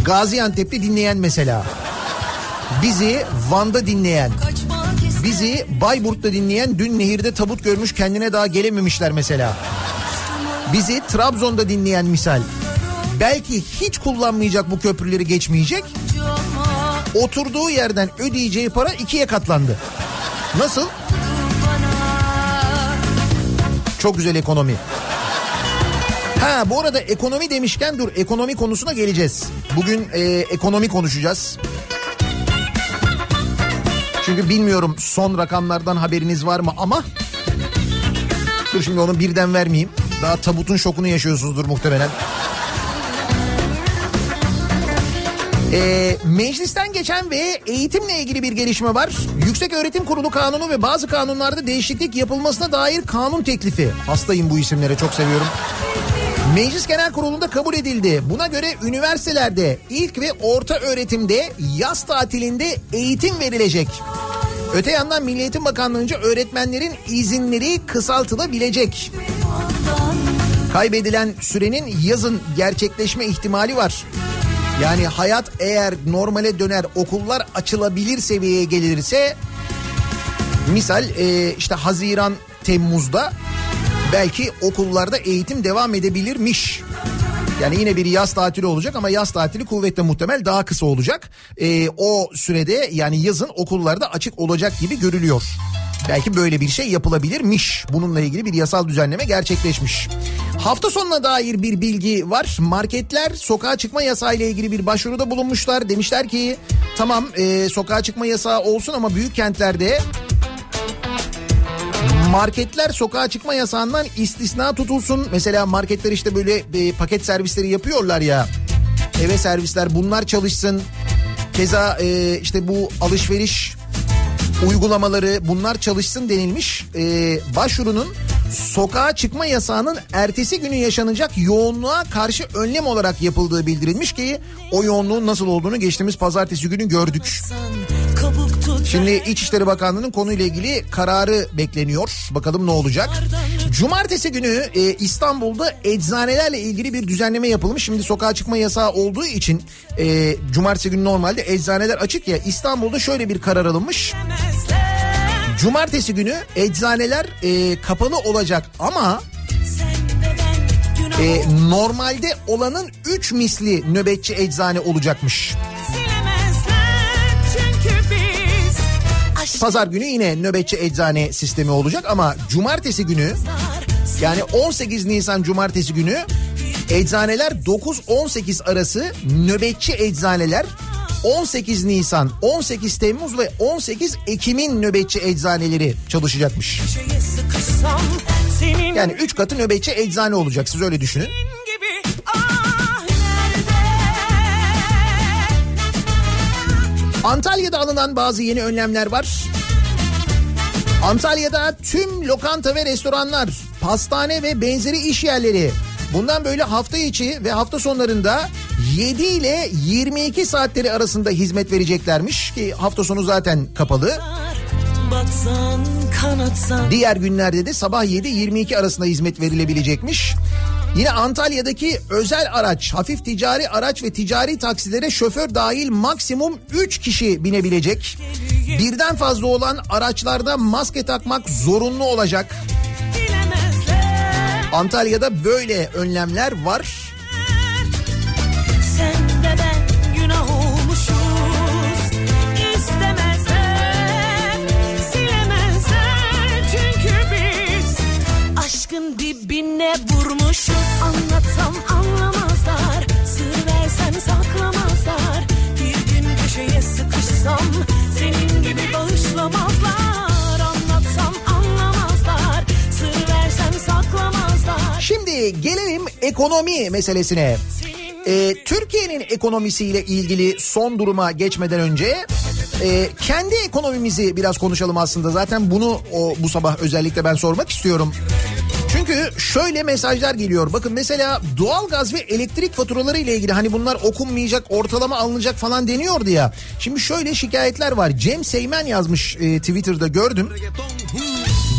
Gaziantep'te dinleyen mesela. Bizi Van'da dinleyen. Bizi Bayburt'ta dinleyen dün nehirde tabut görmüş kendine daha gelememişler mesela. Bizi Trabzon'da dinleyen misal. Belki hiç kullanmayacak bu köprüleri geçmeyecek. Oturduğu yerden ödeyeceği para ikiye katlandı. Nasıl? Çok güzel ekonomi. Ha bu arada ekonomi demişken dur ekonomi konusuna geleceğiz. Bugün e, ekonomi konuşacağız. Çünkü bilmiyorum son rakamlardan haberiniz var mı ama... Dur şimdi onu birden vermeyeyim. Daha tabutun şokunu yaşıyorsunuzdur muhtemelen. Ee, meclisten geçen ve eğitimle ilgili bir gelişme var. Yüksek Öğretim Kurulu kanunu ve bazı kanunlarda değişiklik yapılmasına dair kanun teklifi. Hastayım bu isimlere çok seviyorum. Meclis Genel Kurulu'nda kabul edildi. Buna göre üniversitelerde ilk ve orta öğretimde yaz tatilinde eğitim verilecek. Öte yandan Milli Eğitim Bakanlığı'nca öğretmenlerin izinleri kısaltılabilecek. Kaybedilen sürenin yazın gerçekleşme ihtimali var. Yani hayat eğer normale döner okullar açılabilir seviyeye gelirse misal işte Haziran Temmuz'da belki okullarda eğitim devam edebilirmiş. Yani yine bir yaz tatili olacak ama yaz tatili kuvvetle muhtemel daha kısa olacak. E, o sürede yani yazın okullarda açık olacak gibi görülüyor. Belki böyle bir şey yapılabilirmiş. Bununla ilgili bir yasal düzenleme gerçekleşmiş. Hafta sonuna dair bir bilgi var. Marketler sokağa çıkma yasağı ile ilgili bir başvuruda bulunmuşlar. Demişler ki tamam e, sokağa çıkma yasağı olsun ama büyük kentlerde marketler sokağa çıkma yasağından istisna tutulsun. Mesela marketler işte böyle e, paket servisleri yapıyorlar ya. Eve servisler bunlar çalışsın. Keza e, işte bu alışveriş uygulamaları bunlar çalışsın denilmiş. Ee, başvurunun sokağa çıkma yasağının ertesi günü yaşanacak yoğunluğa karşı önlem olarak yapıldığı bildirilmiş ki o yoğunluğun nasıl olduğunu geçtiğimiz pazartesi günü gördük. tut Şimdi İçişleri Bakanlığı'nın konuyla ilgili kararı bekleniyor. Bakalım ne olacak. Cumartesi günü e, İstanbul'da eczanelerle ilgili bir düzenleme yapılmış. Şimdi sokağa çıkma yasağı olduğu için e, cumartesi günü normalde eczaneler açık ya. İstanbul'da şöyle bir karar alınmış. Cumartesi günü eczaneler e, kapalı olacak ama e, normalde olanın 3 misli nöbetçi eczane olacakmış. Pazar günü yine nöbetçi eczane sistemi olacak ama cumartesi günü yani 18 Nisan cumartesi günü eczaneler 9-18 arası nöbetçi eczaneler 18 Nisan, 18 Temmuz ve 18 Ekim'in nöbetçi eczaneleri çalışacakmış. Yani 3 katı nöbetçi eczane olacak siz öyle düşünün. Antalya'da alınan bazı yeni önlemler var. Antalya'da tüm lokanta ve restoranlar, pastane ve benzeri iş yerleri bundan böyle hafta içi ve hafta sonlarında 7 ile 22 saatleri arasında hizmet vereceklermiş ki hafta sonu zaten kapalı. Batsan kanatsan Diğer günlerde de sabah 7-22 arasında hizmet verilebilecekmiş. Yine Antalya'daki özel araç, hafif ticari araç ve ticari taksilere şoför dahil maksimum 3 kişi binebilecek. Birden fazla olan araçlarda maske takmak zorunlu olacak. Antalya'da böyle önlemler var. Ekonomi meselesine. Ee, Türkiye'nin ekonomisiyle ilgili son duruma geçmeden önce e, kendi ekonomimizi biraz konuşalım aslında. Zaten bunu o bu sabah özellikle ben sormak istiyorum. Çünkü şöyle mesajlar geliyor. Bakın mesela doğalgaz ve elektrik faturaları ile ilgili hani bunlar okunmayacak, ortalama alınacak falan deniyordu ya. Şimdi şöyle şikayetler var. Cem Seymen yazmış e, Twitter'da gördüm.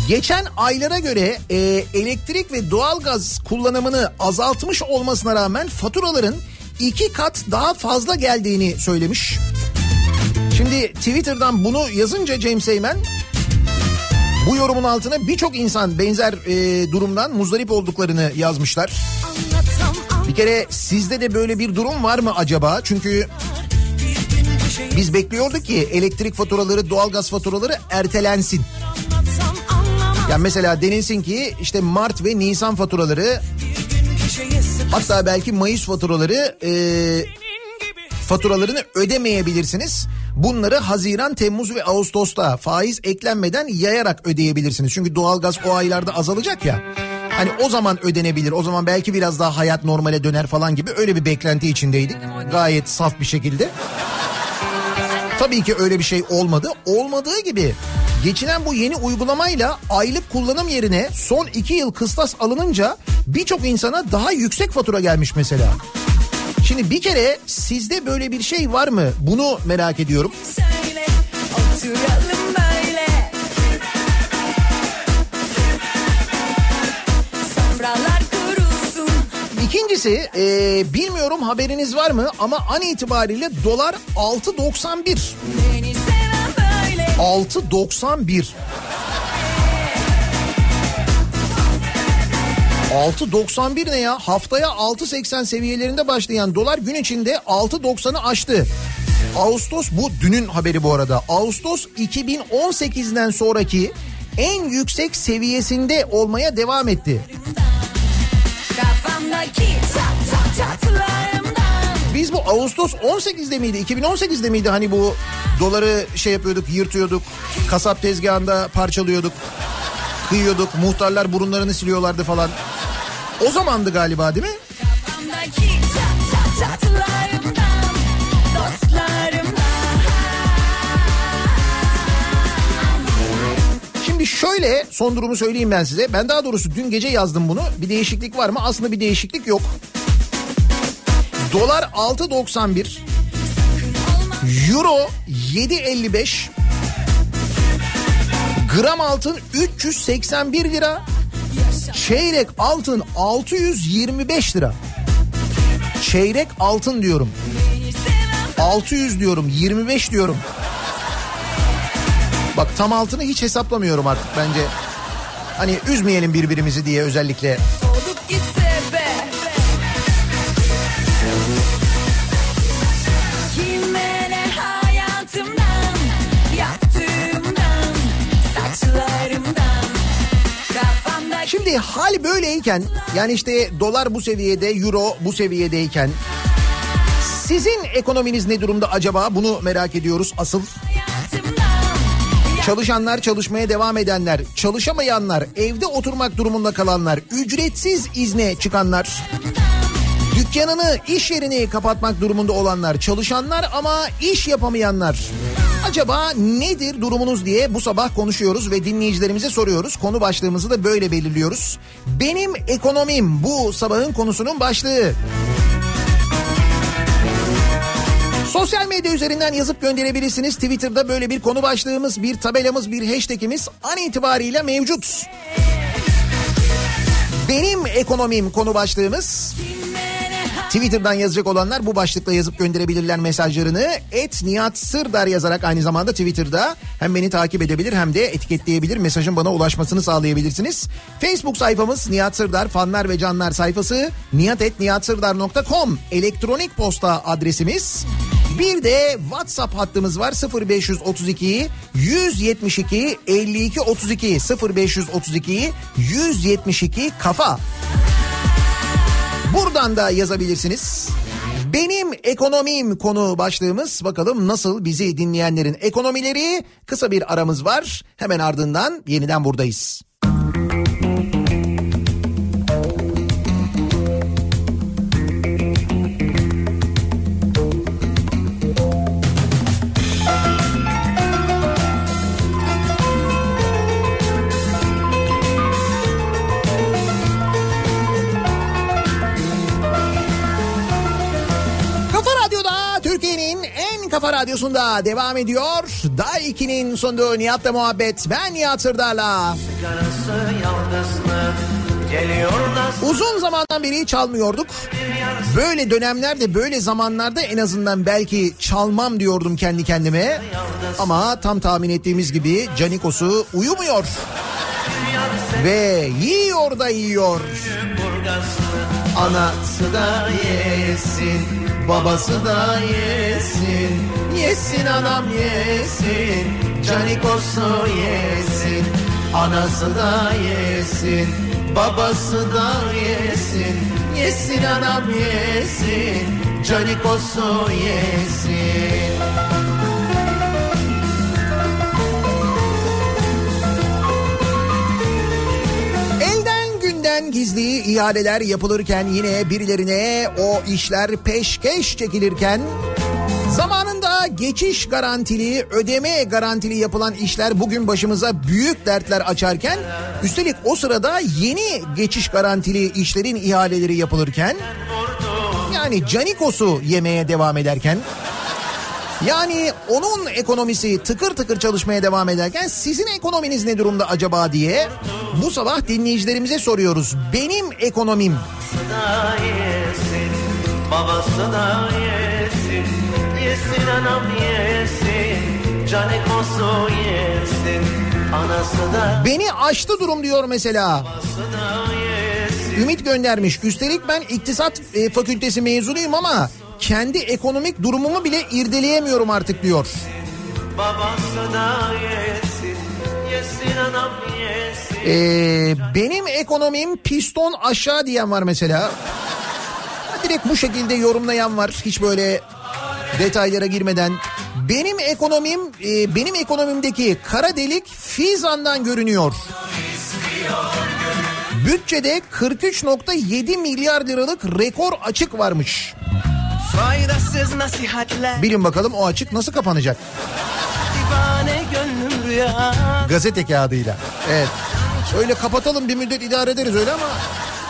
Geçen aylara göre e, elektrik ve doğalgaz kullanımını azaltmış olmasına rağmen faturaların iki kat daha fazla geldiğini söylemiş. Şimdi Twitter'dan bunu yazınca James Eymen bu yorumun altına birçok insan benzer e, durumdan muzdarip olduklarını yazmışlar. Bir kere sizde de böyle bir durum var mı acaba? Çünkü biz bekliyorduk ki elektrik faturaları, doğalgaz faturaları ertelensin. Yani mesela denilsin ki işte Mart ve Nisan faturaları hatta belki Mayıs faturaları e, faturalarını ödemeyebilirsiniz. Bunları Haziran, Temmuz ve Ağustos'ta faiz eklenmeden yayarak ödeyebilirsiniz. Çünkü doğalgaz o aylarda azalacak ya. Hani o zaman ödenebilir. O zaman belki biraz daha hayat normale döner falan gibi öyle bir beklenti içindeydik. Gayet saf bir şekilde. Tabii ki öyle bir şey olmadı. Olmadığı gibi geçinen bu yeni uygulamayla aylık kullanım yerine son iki yıl kıstas alınınca birçok insana daha yüksek fatura gelmiş mesela. Şimdi bir kere sizde böyle bir şey var mı? Bunu merak ediyorum. Söyle. İkincisi e, bilmiyorum haberiniz var mı ama an itibariyle dolar 6.91. Beni seven böyle. 6.91. 6.91 ne ya? Haftaya 6.80 seviyelerinde başlayan dolar gün içinde 6.90'ı aştı. Ağustos bu dünün haberi bu arada. Ağustos 2018'den sonraki en yüksek seviyesinde olmaya devam etti. Kafamdaki çat çat çatlarımdan. Biz bu Ağustos 18'de miydi? 2018'de miydi hani bu doları şey yapıyorduk, yırtıyorduk. Kasap tezgahında parçalıyorduk. Kıyıyorduk. Muhtarlar burunlarını siliyorlardı falan. O zamandı galiba değil mi? Şimdi şöyle son durumu söyleyeyim ben size. Ben daha doğrusu dün gece yazdım bunu. Bir değişiklik var mı? Aslında bir değişiklik yok. Dolar 6.91. Euro 7.55. Gram altın 381 lira. Çeyrek altın 625 lira. Çeyrek altın diyorum. 600 diyorum, 25 diyorum. Bak tam altını hiç hesaplamıyorum artık bence. Hani üzmeyelim birbirimizi diye özellikle. Şimdi hal böyleyken yani işte dolar bu seviyede, euro bu seviyedeyken sizin ekonominiz ne durumda acaba? Bunu merak ediyoruz asıl. Çalışanlar, çalışmaya devam edenler, çalışamayanlar, evde oturmak durumunda kalanlar, ücretsiz izne çıkanlar, dükkanını, iş yerini kapatmak durumunda olanlar, çalışanlar ama iş yapamayanlar. Acaba nedir durumunuz diye bu sabah konuşuyoruz ve dinleyicilerimize soruyoruz. Konu başlığımızı da böyle belirliyoruz. Benim ekonomim bu sabahın konusunun başlığı. Sosyal medya üzerinden yazıp gönderebilirsiniz. Twitter'da böyle bir konu başlığımız, bir tabelamız, bir hashtagimiz an itibariyle mevcut. Benim ekonomim konu başlığımız. Twitter'dan yazacak olanlar bu başlıkla yazıp gönderebilirler mesajlarını. Et Nihat Sırdar yazarak aynı zamanda Twitter'da hem beni takip edebilir hem de etiketleyebilir. Mesajın bana ulaşmasını sağlayabilirsiniz. Facebook sayfamız Nihat Sırdar fanlar ve canlar sayfası nihatetnihatsırdar.com elektronik posta adresimiz. Bir de WhatsApp hattımız var 0532 172 52 32 0532 172 kafa. Buradan da yazabilirsiniz. Benim ekonomim konu başlığımız bakalım nasıl bizi dinleyenlerin ekonomileri kısa bir aramız var. Hemen ardından yeniden buradayız. Kafa Radyosu'nda devam ediyor. Day 2'nin sunduğu Nihat'la muhabbet. Ben Nihat Sırdar'la. Uzun zamandan beri çalmıyorduk. Böyle dönemlerde böyle zamanlarda en azından belki çalmam diyordum kendi kendime. Ama tam tahmin ettiğimiz gibi Canikos'u uyumuyor. Ve yiyor da yiyor. Anası da yesin, babası da yesin. Yesin anam yesin, Canikos'u yesin. Anası da yesin, babası da yesin. Yesin anam yesin, Canikos'u yesin. İhaleler yapılırken yine birilerine o işler peşkeş çekilirken zamanında geçiş garantili, ödeme garantili yapılan işler bugün başımıza büyük dertler açarken üstelik o sırada yeni geçiş garantili işlerin ihaleleri yapılırken yani Canikos'u yemeye devam ederken yani onun ekonomisi tıkır tıkır çalışmaya devam ederken sizin ekonominiz ne durumda acaba diye bu sabah dinleyicilerimize soruyoruz. Benim ekonomim yesin babası da yesin yesin anam yesin Canikos'u yesin anası da beni aştı durum diyor mesela. Ümit göndermiş. Üstelik ben iktisat e, fakültesi mezunuyum ama kendi ekonomik durumumu bile irdeleyemiyorum artık diyor. Ee, benim ekonomim piston aşağı diyen var mesela. Direkt bu şekilde yorumlayan var. Hiç böyle detaylara girmeden. Benim ekonomim, e, benim ekonomimdeki kara delik Fizan'dan görünüyor. Bütçede 43.7 milyar liralık rekor açık varmış. Faydasız nasihatler Bilin bakalım o açık nasıl kapanacak? Gazete kağıdıyla. Evet. Öyle kapatalım bir müddet idare ederiz öyle ama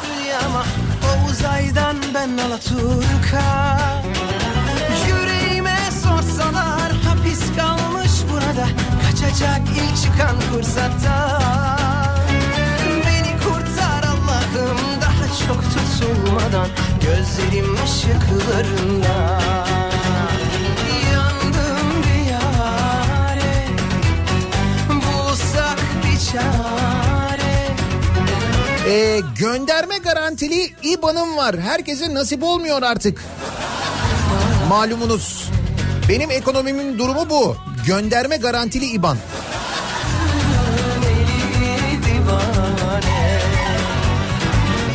Dünyama o uzaydan ben Alaturka Yüreğime sorsalar hapis kalmış burada Kaçacak ilk çıkan fırsatta çok tutulmadan Gözlerim ışıklarında Yandım diyare Bulsak bir çare Ee, gönderme garantili IBAN'ım var. Herkese nasip olmuyor artık. Malumunuz. Benim ekonomimin durumu bu. Gönderme garantili IBAN.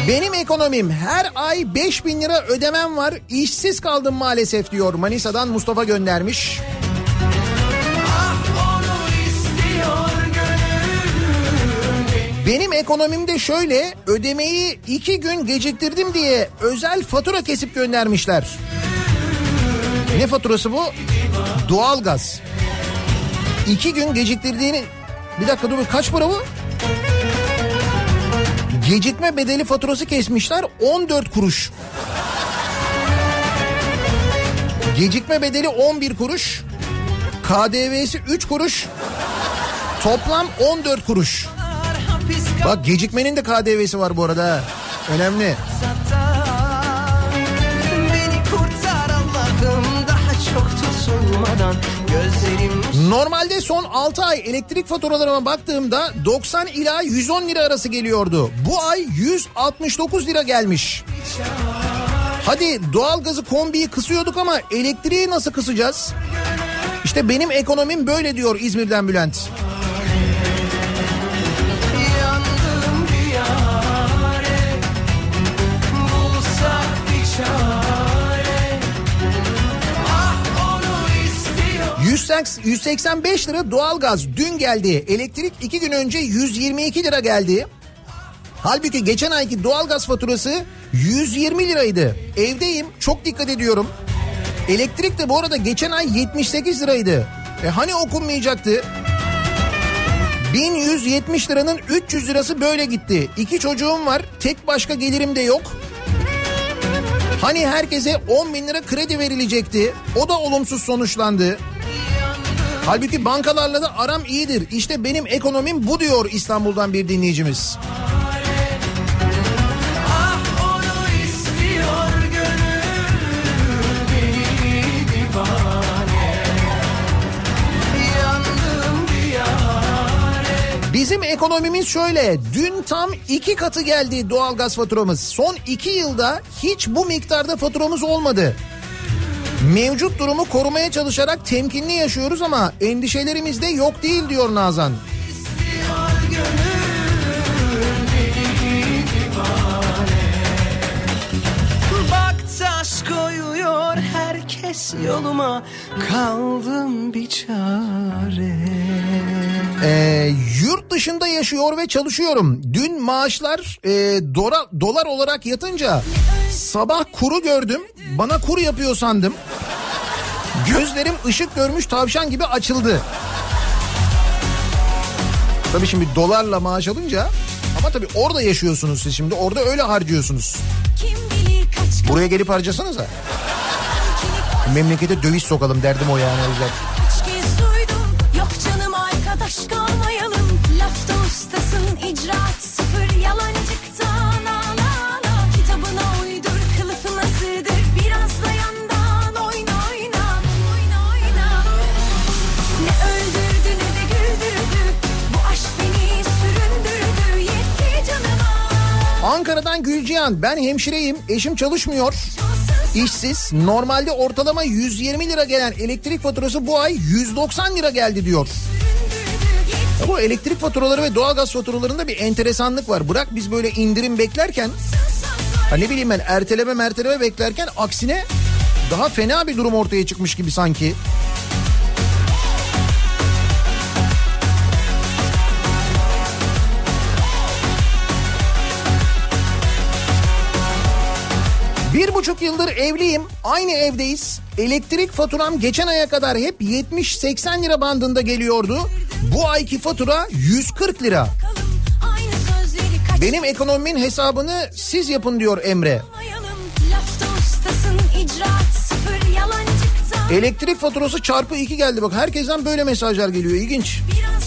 Benim ekonomim her ay 5000 lira ödemem var. İşsiz kaldım maalesef diyor. Manisa'dan Mustafa göndermiş. Benim ekonomimde şöyle ödemeyi iki gün geciktirdim diye özel fatura kesip göndermişler. Ne faturası bu? Doğalgaz. İki gün geciktirdiğini... Bir dakika dur kaç para bu? Gecikme bedeli faturası kesmişler 14 kuruş. Gecikme bedeli 11 kuruş. KDV'si 3 kuruş. Toplam 14 kuruş. Bak gecikmenin de KDV'si var bu arada. Önemli. Beni kurtar Allah'ım daha çok tutulmadan Normalde son 6 ay elektrik faturalarıma baktığımda 90 ila 110 lira arası geliyordu. Bu ay 169 lira gelmiş. Hadi doğalgazı kombiyi kısıyorduk ama elektriği nasıl kısacağız? İşte benim ekonomim böyle diyor İzmir'den Bülent. 185 lira doğalgaz dün geldi. Elektrik 2 gün önce 122 lira geldi. Halbuki geçen ayki doğalgaz faturası 120 liraydı. Evdeyim çok dikkat ediyorum. Elektrik de bu arada geçen ay 78 liraydı. E hani okunmayacaktı? 1170 liranın 300 lirası böyle gitti. İki çocuğum var. Tek başka gelirim de yok. Hani herkese 10 bin lira kredi verilecekti. O da olumsuz sonuçlandı. Halbuki bankalarla da aram iyidir. İşte benim ekonomim bu diyor İstanbul'dan bir dinleyicimiz. Bizim ekonomimiz şöyle. Dün tam iki katı geldi doğalgaz faturamız. Son iki yılda hiç bu miktarda faturamız olmadı. Mevcut durumu korumaya çalışarak temkinli yaşıyoruz ama endişelerimiz de yok değil diyor Nazan. Taş koyuyor herkes yoluma Kaldım bir çare Ee, yurt dışında yaşıyor ve çalışıyorum. Dün maaşlar e, dora, dolar olarak yatınca sabah kuru gördüm. Bana kur yapıyor sandım. Gözlerim ışık görmüş tavşan gibi açıldı. Tabii şimdi dolarla maaş alınca ama tabii orada yaşıyorsunuz siz şimdi orada öyle harcıyorsunuz. Kim Buraya gelip harcasanıza. Memlekete döviz sokalım derdim o yani o yüzden. Ankara'dan Gülcihan ben hemşireyim eşim çalışmıyor. İşsiz normalde ortalama 120 lira gelen elektrik faturası bu ay 190 lira geldi diyor. Ya bu elektrik faturaları ve doğalgaz faturalarında bir enteresanlık var. Bırak biz böyle indirim beklerken ha ne bileyim ben erteleme merteleme beklerken aksine daha fena bir durum ortaya çıkmış gibi sanki. Bir buçuk yıldır evliyim. Aynı evdeyiz. Elektrik faturam geçen aya kadar hep 70-80 lira bandında geliyordu. Bu ayki fatura 140 lira. Benim ekonomimin hesabını siz yapın diyor Emre. Elektrik faturası çarpı 2 geldi bak. Herkesten böyle mesajlar geliyor. İlginç. Biraz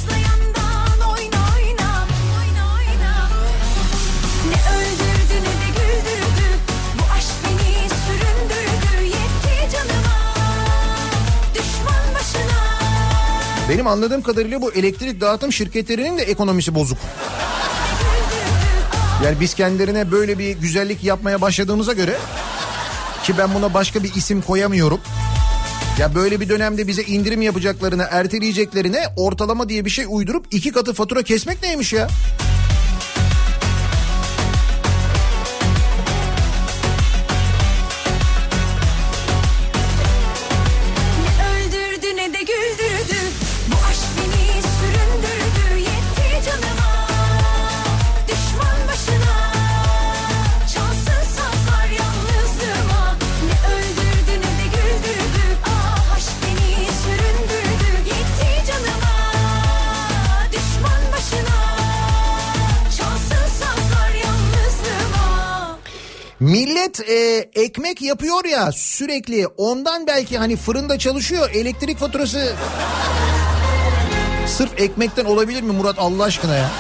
Benim anladığım kadarıyla bu elektrik dağıtım şirketlerinin de ekonomisi bozuk. Yani biz kendilerine böyle bir güzellik yapmaya başladığımıza göre ki ben buna başka bir isim koyamıyorum. Ya böyle bir dönemde bize indirim yapacaklarına, erteleyeceklerine ortalama diye bir şey uydurup iki katı fatura kesmek neymiş ya? E, ekmek yapıyor ya sürekli ondan belki hani fırında çalışıyor elektrik faturası sırf ekmekten olabilir mi Murat Allah aşkına ya?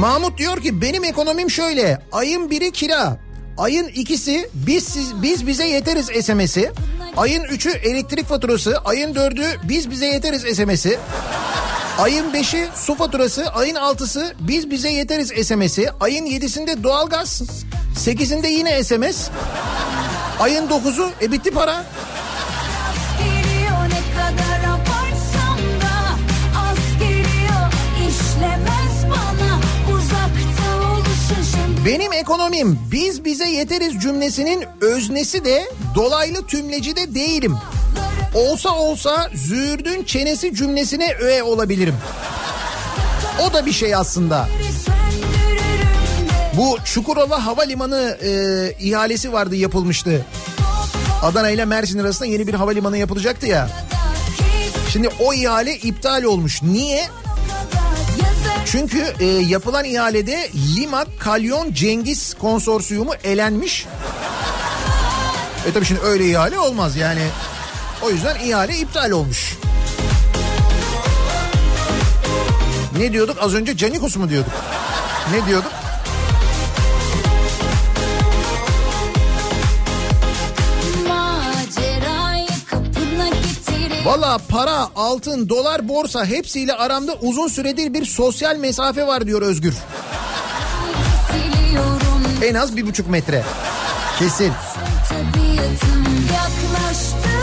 Mahmut diyor ki benim ekonomim şöyle ayın biri kira ayın ikisi biz siz, biz bize yeteriz SMS'i ayın üçü elektrik faturası. Ayın dördü biz bize yeteriz SMS'i Ayın 5'i su faturası, ayın 6'sı biz bize yeteriz SMS'i, ayın 7'sinde doğalgaz, 8'inde yine SMS, ayın 9'u e bitti para. Benim ekonomim biz bize yeteriz cümlesinin öznesi de dolaylı tümleci de değilim. Olsa olsa züğürdün çenesi cümlesine öğe olabilirim. O da bir şey aslında. Bu Çukurova Havalimanı e, ihalesi vardı yapılmıştı. Adana ile Mersin arasında yeni bir havalimanı yapılacaktı ya. Şimdi o ihale iptal olmuş. Niye? Çünkü e, yapılan ihalede Lima Kalyon Cengiz konsorsiyumu elenmiş. E tabii şimdi öyle ihale olmaz yani. O yüzden ihale iptal olmuş. Ne diyorduk? Az önce Canikos mu diyorduk? Ne diyorduk? Valla para, altın, dolar, borsa hepsiyle aramda uzun süredir bir sosyal mesafe var diyor Özgür. En az bir buçuk metre. Kesin. tabiatım yaklaştığında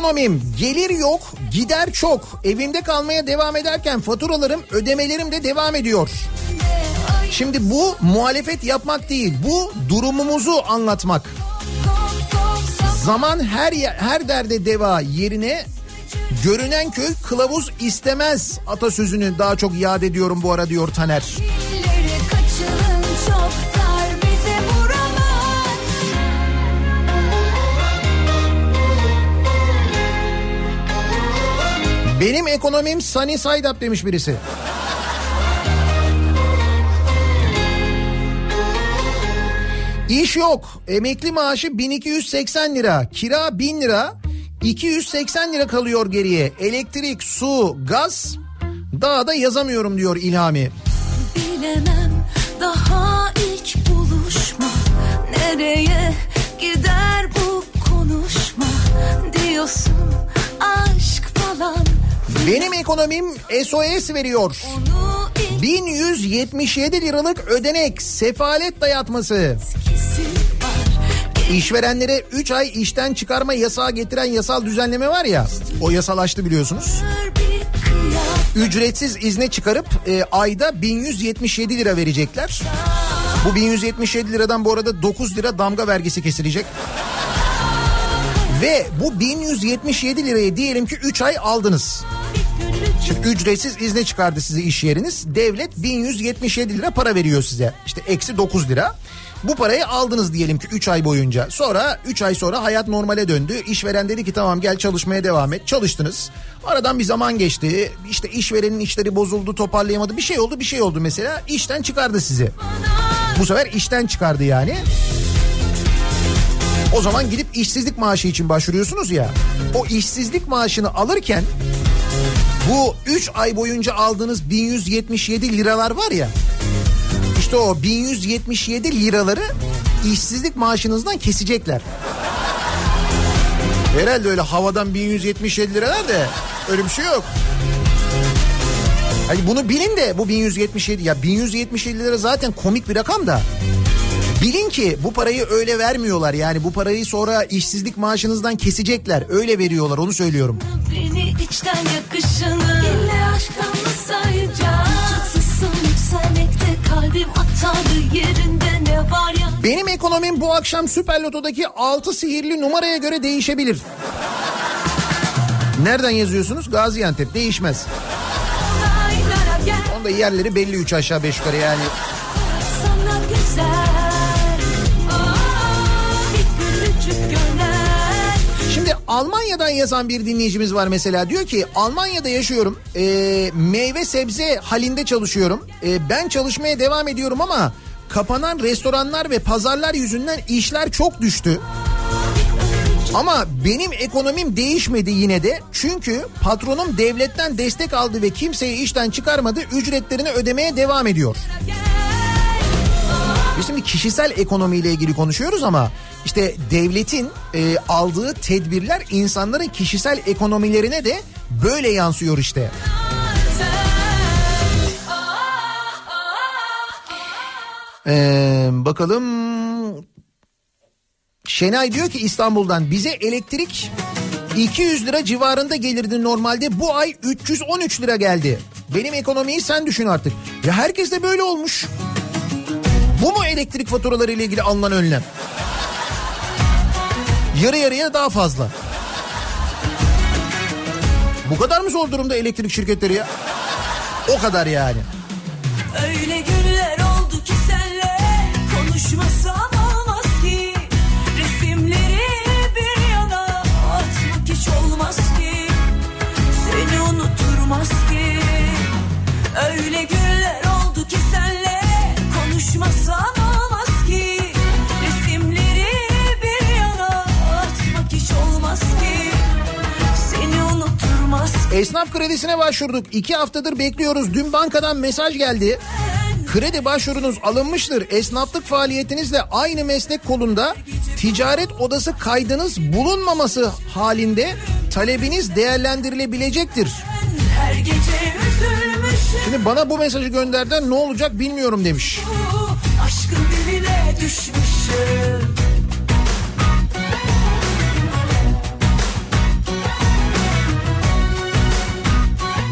ekonomim gelir yok, gider çok. Evimde kalmaya devam ederken faturalarım, ödemelerim de devam ediyor. Şimdi bu muhalefet yapmak değil, bu durumumuzu anlatmak. Zaman her her derde deva yerine görünen köy kılavuz istemez atasözünü daha çok yad ediyorum bu ara diyor Taner. İleri Benim ekonomim Sunny Side Up demiş birisi. İş yok. Emekli maaşı 1280 lira. Kira 1000 lira. 280 lira kalıyor geriye. Elektrik, su, gaz. Daha da yazamıyorum diyor İlhami. Bilemem daha ilk buluşma Nereye gider bu konuşma Diyorsun aşk falan Benim ekonomim SOS veriyor. Onu 1177 liralık ödenek sefalet dayatması. İşverenlere 3 ay işten çıkarma yasağı getiren yasal düzenleme var ya. O yasalaştı biliyorsunuz. Ücretsiz izne çıkarıp e, ayda 1177 lira verecekler. Bu 1177 liradan bu arada 9 lira damga vergisi kesilecek. Ve bu 1177 lirayı diyelim ki 3 ay aldınız. Şimdi ücretsiz izne çıkardı sizi iş yeriniz. Devlet 1177 lira para veriyor size. İşte eksi 9 lira. Bu parayı aldınız diyelim ki 3 ay boyunca. Sonra 3 ay sonra hayat normale döndü. İşveren dedi ki tamam gel çalışmaya devam et. Çalıştınız. Aradan bir zaman geçti. İşte işverenin işleri bozuldu toparlayamadı. Bir şey oldu bir şey oldu mesela. İşten çıkardı sizi. Bu sefer işten çıkardı yani. O zaman gidip işsizlik maaşı için başvuruyorsunuz ya. O işsizlik maaşını alırken bu 3 ay boyunca aldığınız 1177 liralar var ya. İşte o 1177 liraları işsizlik maaşınızdan kesecekler. Herhalde öyle havadan 1177 liralar da öyle bir şey yok. Hani bunu bilin de bu 1177 ya 1177 lira zaten komik bir rakam da. Bilin ki bu parayı öyle vermiyorlar yani bu parayı sonra işsizlik maaşınızdan kesecekler. Öyle veriyorlar onu söylüyorum. Beni içten yakışını İlle aşktan mı sayacağım yükselmekte kalbim atardı yerinde ne var ya Benim ekonomim bu akşam Süper Loto'daki 6 sihirli numaraya göre değişebilir. Nereden yazıyorsunuz? Gaziantep değişmez. Onda yerleri belli 3 aşağı 5 yukarı yani. Almanya'dan yazan bir dinleyicimiz var mesela. Diyor ki Almanya'da yaşıyorum. Ee, meyve sebze halinde çalışıyorum. Ee, ben çalışmaya devam ediyorum ama kapanan restoranlar ve pazarlar yüzünden işler çok düştü. Ama benim ekonomim değişmedi yine de. Çünkü patronum devletten destek aldı ve kimseyi işten çıkarmadı. Ücretlerini ödemeye devam ediyor. Biz şimdi kişisel ekonomiyle ilgili konuşuyoruz ama işte devletin e, aldığı tedbirler insanların kişisel ekonomilerine de böyle yansıyor işte. Ee, bakalım Şenay diyor ki İstanbul'dan bize elektrik 200 lira civarında gelirdi normalde bu ay 313 lira geldi. Benim ekonomiyi sen düşün artık. Ya herkes de böyle olmuş. Bu mu elektrik faturaları ile ilgili alınan önlem? Yarı yarıya daha fazla. Bu kadar mı zor durumda elektrik şirketleri ya? O kadar yani. Öyle günler oldu ki senle konuşmasam Esnaf kredisine başvurduk. İki haftadır bekliyoruz. Dün bankadan mesaj geldi. Kredi başvurunuz alınmıştır. Esnaflık faaliyetinizle aynı meslek kolunda ticaret odası kaydınız bulunmaması halinde talebiniz değerlendirilebilecektir. Şimdi bana bu mesajı gönderden ne olacak bilmiyorum demiş. Aşkın diline düşmüşüm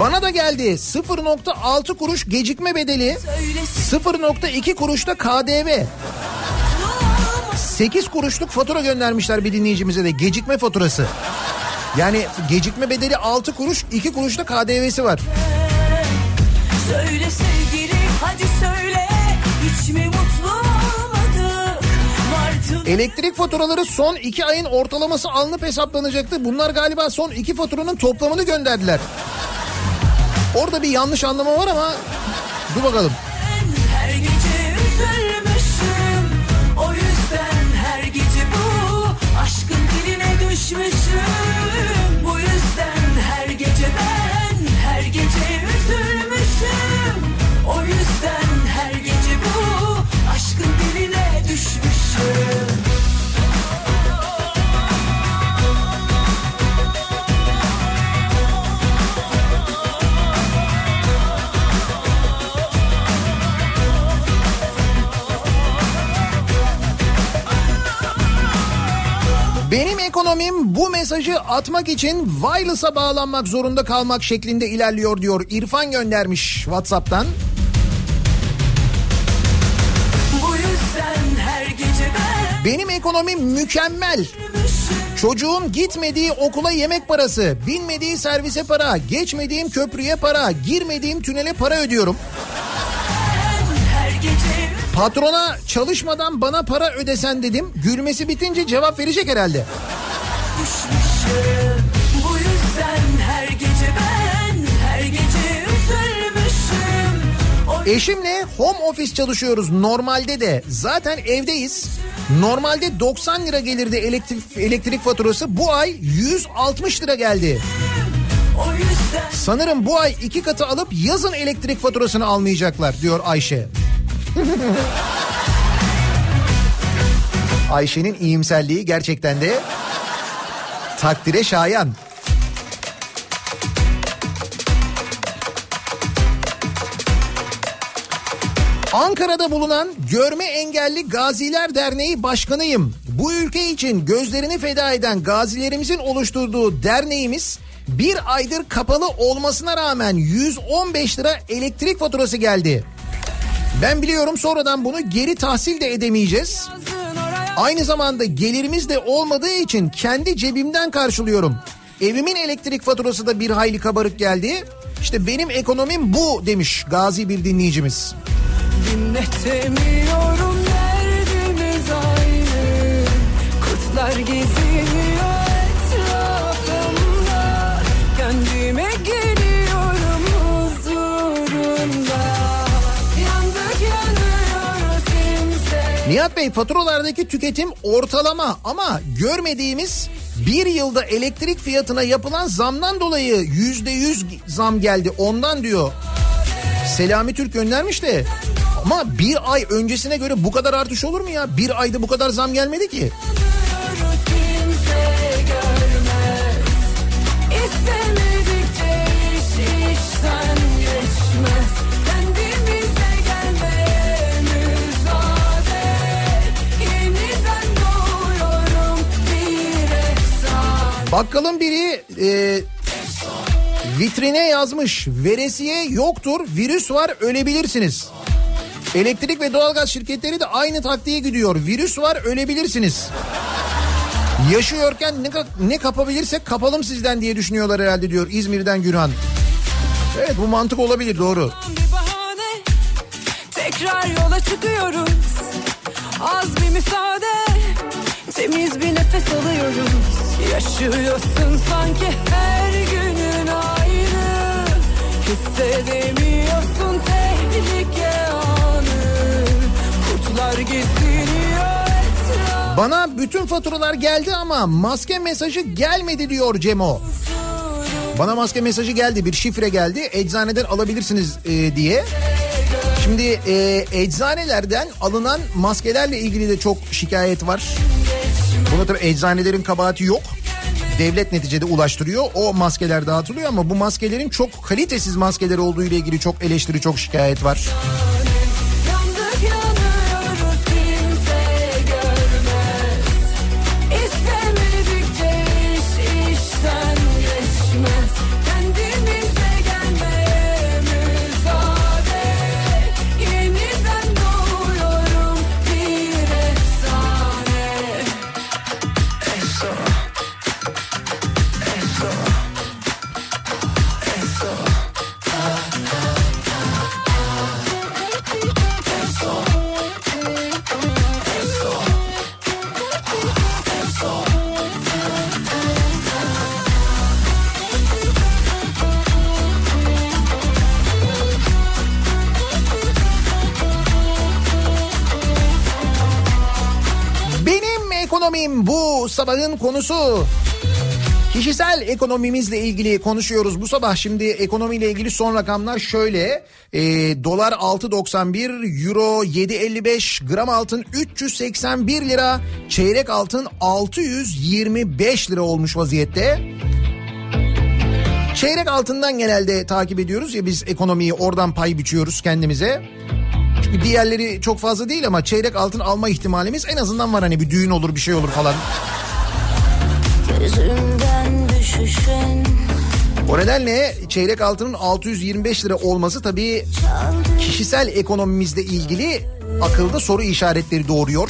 Bana da geldi 0.6 kuruş gecikme bedeli, Söylesin 0.2 kuruşta KDV. 8 kuruşluk fatura göndermişler bir dinleyicimize de gecikme faturası. Yani gecikme bedeli 6 kuruş 2 kuruşta KDV'si var. Söyle sevgili hadi söyle Hiç mi mutlu olmadık Elektrik faturaları son 2 ayın ortalaması alınıp hesaplanacaktı. Bunlar galiba son 2 faturanın toplamını gönderdiler. Orada bir yanlış anlama var ama dur bakalım. her gece üzülmüşüm. O yüzden her gece bu Aşkın diline düşmüşüm. Bu yüzden her gece ben Her gece üzülmüşüm Benim ekonomim bu mesajı atmak için wireless'a bağlanmak zorunda kalmak şeklinde ilerliyor diyor. İrfan göndermiş WhatsApp'tan. Benim ekonomim mükemmel. Çocuğun gitmediği okula yemek parası, binmediği servise para, geçmediğim köprüye para, girmediğim tünele para ödüyorum. her gece Patrona çalışmadan bana para ödesen dedim. Gülmesi bitince cevap verecek herhalde. düşmüşüm Bu yüzden her gece ben Her gece üzülmüşüm O Eşimle home office çalışıyoruz normalde de. Zaten evdeyiz. Normalde 90 lira gelirdi elektrik, elektrik faturası. Bu ay 160 lira geldi. Sanırım bu ay iki katı alıp yazın elektrik faturasını almayacaklar diyor Ayşe. Ayşe'nin iyimserliği gerçekten de takdire şayan. Ankara'da bulunan Görme Engelli Gaziler Derneği Başkanıyım. Bu ülke için gözlerini feda eden gazilerimizin oluşturduğu derneğimiz bir aydır kapalı olmasına rağmen 115 lira elektrik faturası geldi. Ben biliyorum sonradan bunu geri tahsil de edemeyeceğiz. Aynı zamanda gelirimiz de olmadığı için kendi cebimden karşılıyorum. Evimin elektrik faturası da bir hayli kabarık geldi. İşte benim ekonomim bu demiş gazi bir dinleyicimiz. Dinletemiyorum derdimiz aynı Kurtlar geziniyor Nihat Bey faturalardaki tüketim ortalama ama görmediğimiz bir yılda elektrik fiyatına yapılan zamdan dolayı yüzde yüz zam geldi ondan diyor. Selami Türk göndermiş de ama bir ay öncesine göre bu kadar artış olur mu ya? Bir ayda bu kadar zam gelmedi ki. Görmez Bakkalın biri e, vitrine yazmış veresiye yoktur virüs var ölebilirsiniz. Elektrik ve doğalgaz şirketleri de aynı taktiğe gidiyor. Virüs var ölebilirsiniz. Yaşıyorken ne, ne kapabilirsek kapalım sizden diye düşünüyorlar herhalde diyor İzmir'den Gürhan. Evet bu mantık olabilir doğru. bahane Tekrar yola çıkıyoruz Az bir müsaade Temiz bir nefes alıyoruz Yaşıyorsun sanki her günün aynı Hissedemiyorsun tehlike anı Kurtlar geziniyor etrafı Bana bütün faturalar geldi ama maske mesajı gelmedi diyor Cemo. Bana maske mesajı geldi bir şifre geldi eczaneden alabilirsiniz e, diye. Şimdi e, eczanelerden alınan maskelerle ilgili de çok şikayet var. Buna tabii eczanelerin kabahati yok. Devlet neticede ulaştırıyor. O maskeler dağıtılıyor ama bu maskelerin çok kalitesiz maskeler olduğu ile ilgili çok eleştiri, çok şikayet var. Sabahın konusu. Kişisel ekonomimizle ilgili konuşuyoruz bu sabah. Şimdi ekonomiyle ilgili son rakamlar şöyle. E, dolar 6.91, euro 7.55, gram altın 381 lira, çeyrek altın 625 lira olmuş vaziyette. Çeyrek altından genelde takip ediyoruz ya biz ekonomiyi oradan pay biçiyoruz kendimize. Çünkü diğerleri çok fazla değil ama çeyrek altın alma ihtimalimiz en azından var hani bir düğün olur bir şey olur falan. Düşüşün O nedenle çeyrek altının 625 lira olması tabii kişisel ekonomimizle ilgili akılda soru işaretleri doğuruyor.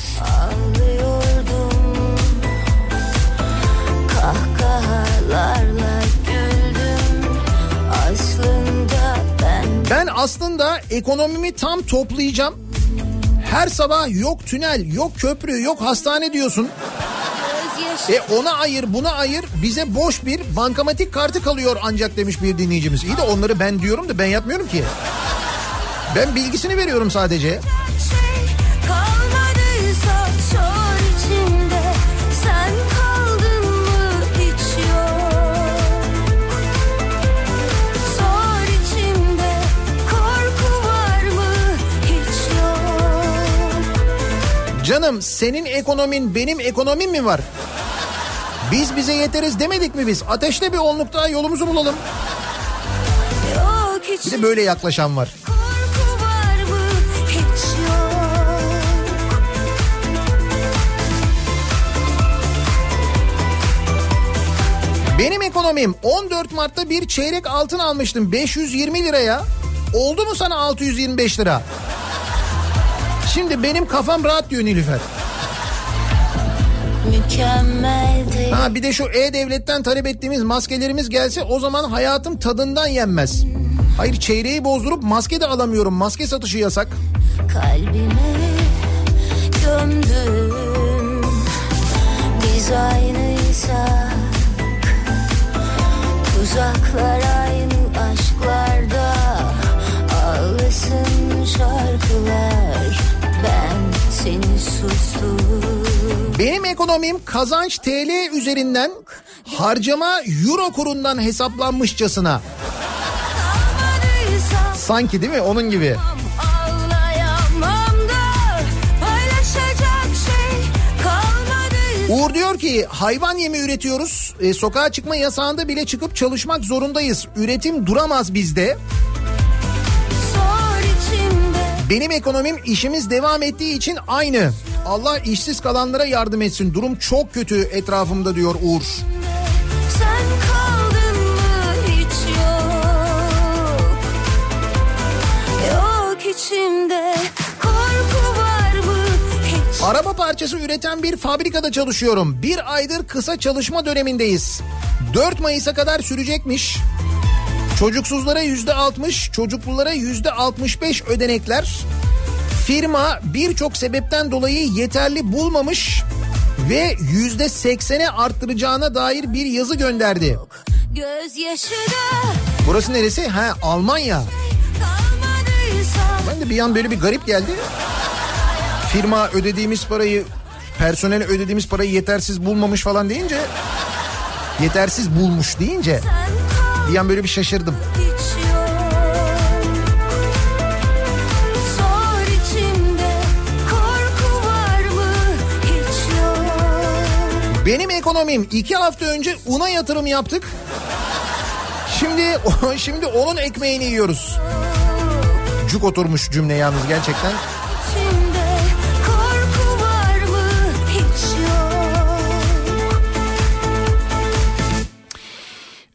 Ben aslında ekonomimi tam toplayacağım. Her sabah yok tünel, yok köprü, yok hastane diyorsun. E ona ayır, buna ayır. Bize boş bir bankamatik kartı kalıyor ancak demiş bir dinleyicimiz. İyi de onları ben diyorum da ben yapmıyorum ki. Ben bilgisini veriyorum sadece. şey Canım senin ekonomin benim ekonomim mi var? Biz bize yeteriz demedik mi biz? Ateşle bir onluk daha yolumuzu bulalım. Bir de böyle yaklaşan var. Benim ekonomim 14 Mart'ta bir çeyrek altın almıştım 520 liraya. Oldu mu sana 625 lira? Şimdi benim kafam rahat diyor Nilüfer. Mükemmeldi Ha bir de şu E-Devlet'ten talep ettiğimiz maskelerimiz gelse o zaman hayatım tadından yenmez. Hayır çeyreği bozdurup maske de alamıyorum. Maske satışı yasak. kalbime gömdüm Biz aynıysak Tuzaklar aynı aşklarda Ağlasın şarkılar Ben seni sustum Benim ekonomim kazanç TL üzerinden harcama euro kurundan hesaplanmışçasına. Sanki değil mi? Onun gibi. Uğur diyor ki hayvan yemi üretiyoruz. E, sokağa çıkma yasağında bile çıkıp çalışmak zorundayız. Üretim duramaz bizde. Benim ekonomim işimiz devam ettiği için aynı. Allah işsiz kalanlara yardım etsin. Durum çok kötü etrafımda diyor Uğur. Sen kaldın mı hiç yok Yok içimde korku var mı hiç Araba parçası üreten bir fabrikada çalışıyorum. Bir aydır kısa çalışma dönemindeyiz. 4 Mayıs'a kadar sürecekmiş. Çocuksuzlara yüzde 60, çocuklulara yüzde 65 ödenekler. Firma birçok sebepten dolayı yeterli bulmamış ve yüzde 80'e arttıracağına dair bir yazı gönderdi. Burası neresi? Ha Almanya. Ben de bir an böyle bir garip geldi. Firma ödediğimiz parayı, personel ödediğimiz parayı yetersiz bulmamış falan deyince... Yetersiz bulmuş deyince bir an böyle bir şaşırdım. Benim ekonomim iki hafta önce una yatırım yaptık. Şimdi şimdi onun ekmeğini yiyoruz. Cuk oturmuş cümle yalnız gerçekten.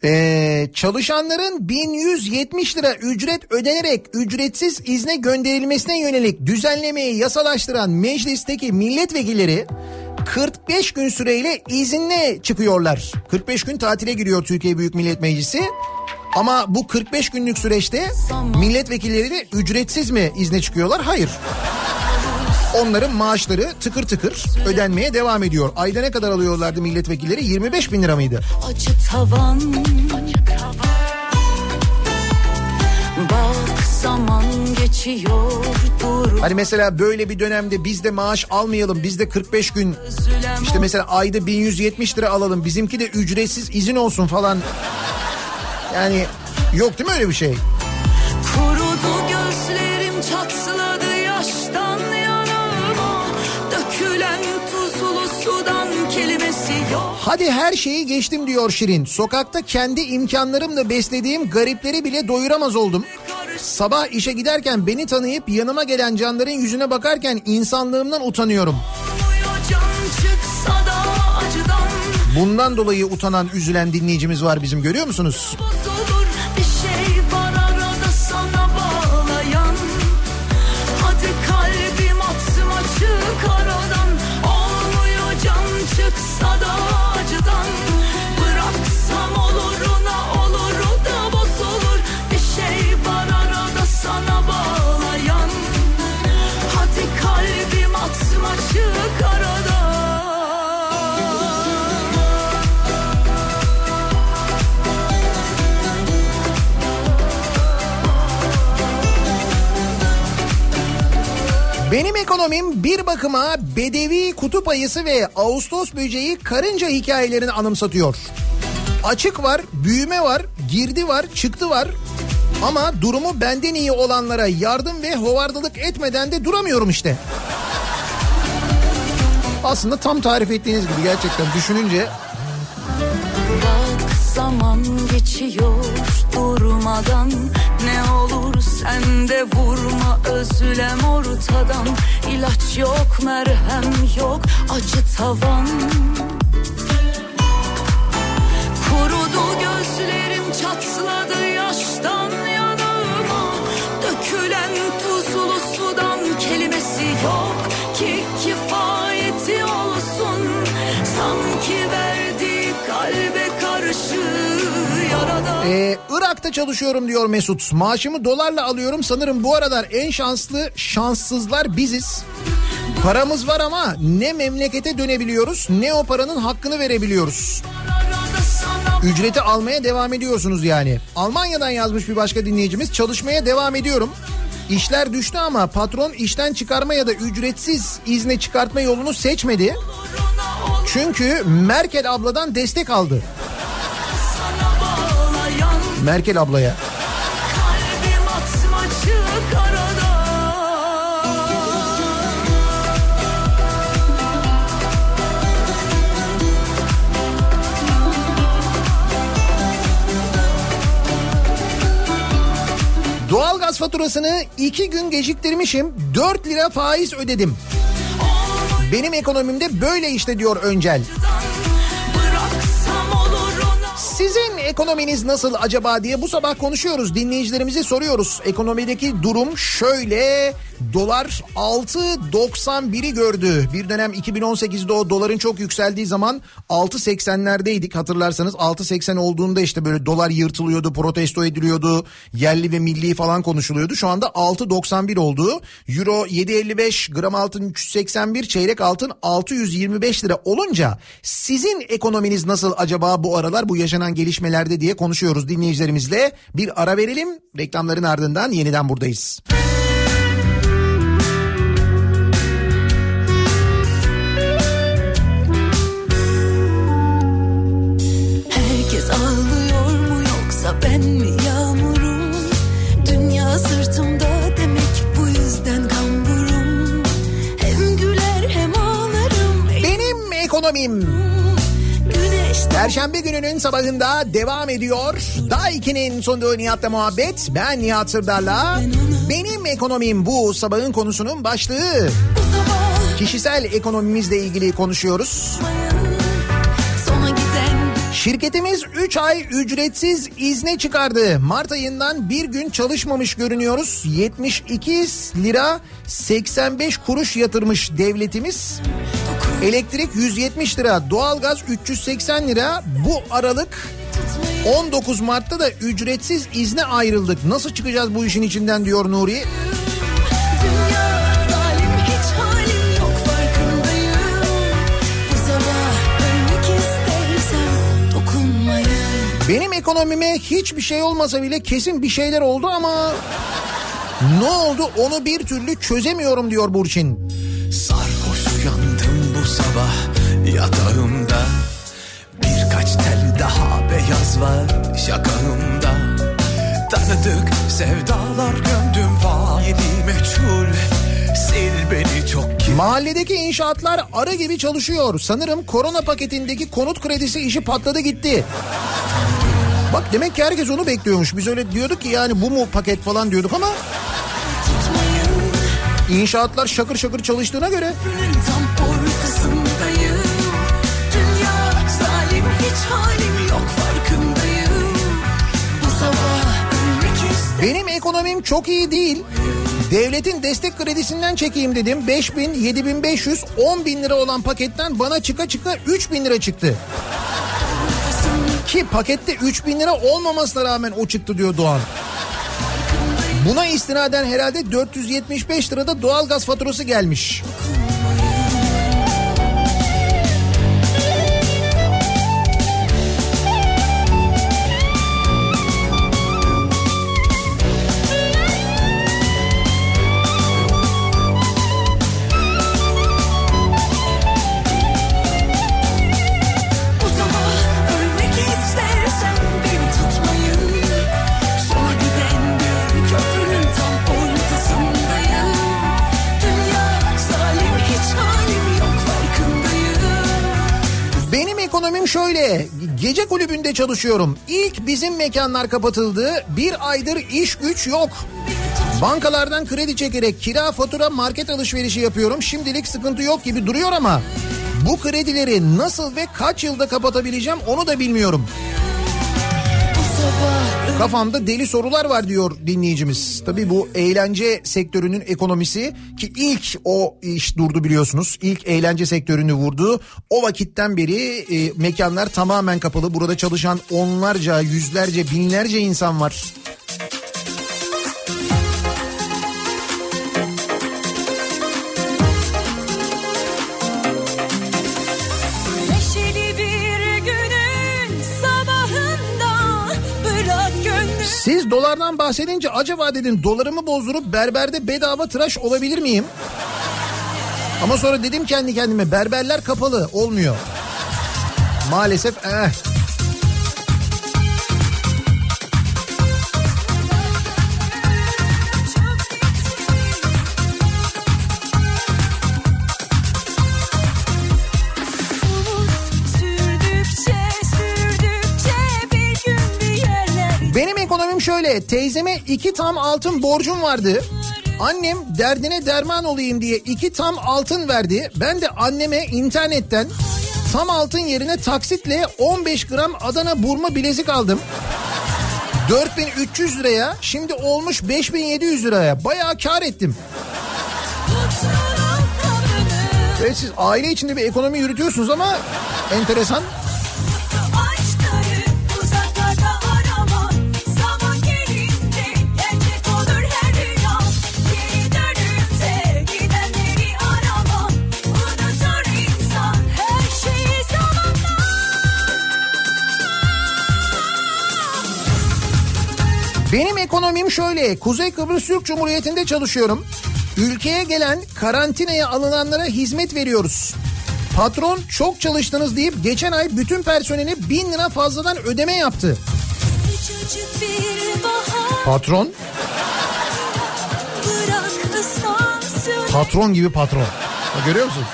Ee, çalışanların 1170 lira ücret ödenerek ücretsiz izne gönderilmesine yönelik düzenlemeyi yasalaştıran meclisteki milletvekilleri 45 gün süreyle izinle çıkıyorlar. 45 gün tatile giriyor Türkiye Büyük Millet Meclisi. Ama bu 45 günlük süreçte milletvekilleri de ücretsiz mi izne çıkıyorlar? Hayır. Onların maaşları tıkır tıkır ödenmeye devam ediyor. Ayda ne kadar alıyorlardı milletvekilleri? 25 bin lira mıydı? Acı tavan Bak zaman geçiyor Hani mesela böyle bir dönemde biz de maaş almayalım. Biz de 45 gün işte mesela ayda 1170 lira alalım. Bizimki de ücretsiz izin olsun falan. Yani yok değil mi öyle bir şey? Kurudu gözlerim çatladı yaştan yanıma Dökülen tuzlu sudan kelimesi yok Hadi her şeyi geçtim diyor Şirin. Sokakta kendi imkanlarımla beslediğim garipleri bile doyuramaz oldum. Sabah işe giderken beni tanıyıp yanıma gelen canların yüzüne bakarken insanlığımdan utanıyorum. Bundan dolayı utanan, üzülen dinleyicimiz var bizim görüyor musunuz? Bozulur bir şey Benim ekonomim bir bakıma bedevi kutup ayısı ve Ağustos böceği karınca hikayelerini anımsatıyor. Açık var, büyüme var, girdi var, çıktı var. Ama durumu benden iyi olanlara yardım ve hovardalık etmeden de duramıyorum işte. Aslında tam tarif ettiğiniz gibi gerçekten düşününce Bak zaman geçiyor durmadan Ne olur sen de vurma özlem ortadan. İlaç yok merhem yok acı tavan. Kurudu gözlerim çatladı Ee, Irak'ta çalışıyorum diyor Mesut. Maaşımı dolarla alıyorum. Sanırım bu aralar en şanslı şanssızlar biziz. Paramız var ama ne memlekete dönebiliyoruz ne o paranın hakkını verebiliyoruz. Ücreti almaya devam ediyorsunuz yani. Almanya'dan yazmış bir başka dinleyicimiz. Çalışmaya devam ediyorum. İşler düştü ama patron işten çıkarma ya da ücretsiz izne çıkartma yolunu seçmedi. Çünkü Merkel abladan destek aldı. Merkel ablaya. Doğalgaz faturasını iki gün geciktirmişim. 4 lira faiz ödedim. Benim ekonomimde böyle işte diyor Öncel. Ekonominiz nasıl acaba diye bu sabah konuşuyoruz. Dinleyicilerimize soruyoruz. Ekonomideki durum şöyle Dolar 6.91'i gördü. Bir dönem 2018'de o doların çok yükseldiği zaman 6.80'lerdeydik. Hatırlarsanız 6.80 olduğunda işte böyle dolar yırtılıyordu, protesto ediliyordu. Yerli ve milli falan konuşuluyordu. Şu anda 6.91 oldu. Euro 7.55, gram altın 381, çeyrek altın 625 lira olunca sizin ekonominiz nasıl acaba bu aralar bu yaşanan gelişmelerde diye konuşuyoruz dinleyicilerimizle. Bir ara verelim. Reklamların ardından yeniden buradayız. Herkes Perşembe gününün sabahında devam ediyor. Daiki'nin sunduğu Nihat'la muhabbet. Ben Nihat Sırdar'la. Benim ekonomim bu sabahın konusunun başlığı. Kişisel ekonomimizle ilgili konuşuyoruz. Şirketimiz 3 ay ücretsiz izne çıkardı. Mart ayından bir gün çalışmamış görünüyoruz. 72 lira 85 kuruş yatırmış devletimiz. Elektrik 170 lira, doğalgaz 380 lira. Bu Aralık 19 Mart'ta da ücretsiz izne ayrıldık. Nasıl çıkacağız bu işin içinden diyor Nuri. Benim ekonomime hiçbir şey olmasa bile kesin bir şeyler oldu ama ne oldu onu bir türlü çözemiyorum diyor Burçin. Uyandım bu sabah yatağımda Birkaç tel daha beyaz var şakağımda Tanıdık sevdalar gömdüm faili meçhul Sil beni çok ki Mahalledeki inşaatlar arı gibi çalışıyor. Sanırım korona paketindeki konut kredisi işi patladı gitti. Bak demek ki herkes onu bekliyormuş. Biz öyle diyorduk ki yani bu mu paket falan diyorduk ama inşaatlar şakır şakır çalıştığına göre tam benim ekonomim çok iyi değil. Devletin destek kredisinden çekeyim dedim. 5000, 7500, 10 bin lira olan paketten bana çıka çıka 3000 lira çıktı. Ki pakette 3000 lira olmamasına rağmen o çıktı diyor Doğan. Buna istinaden herhalde 475 lirada doğalgaz faturası gelmiş. Bu Gece kulübünde çalışıyorum. İlk bizim mekanlar kapatıldı. Bir aydır iş güç yok. Bankalardan kredi çekerek kira, fatura, market alışverişi yapıyorum. Şimdilik sıkıntı yok gibi duruyor ama bu kredileri nasıl ve kaç yılda kapatabileceğim onu da bilmiyorum. Kafamda deli sorular var diyor dinleyicimiz. Tabii bu eğlence sektörünün ekonomisi ki ilk o iş durdu biliyorsunuz. İlk eğlence sektörünü vurdu. O vakitten beri e, mekanlar tamamen kapalı. Burada çalışan onlarca, yüzlerce, binlerce insan var. Siz dolardan bahsedince acaba dedim dolarımı bozdurup berberde bedava tıraş olabilir miyim? Ama sonra dedim kendi kendime berberler kapalı olmuyor. Maalesef eh. şöyle teyzeme iki tam altın borcum vardı. Annem derdine derman olayım diye iki tam altın verdi. Ben de anneme internetten tam altın yerine taksitle 15 gram Adana burma bilezik aldım. 4300 liraya şimdi olmuş 5700 liraya bayağı kar ettim. Evet siz aile içinde bir ekonomi yürütüyorsunuz ama enteresan. Benim ekonomim şöyle. Kuzey Kıbrıs Türk Cumhuriyeti'nde çalışıyorum. Ülkeye gelen karantinaya alınanlara hizmet veriyoruz. Patron çok çalıştınız deyip geçen ay bütün personeli bin lira fazladan ödeme yaptı. Patron, patron gibi patron. Görüyor musun?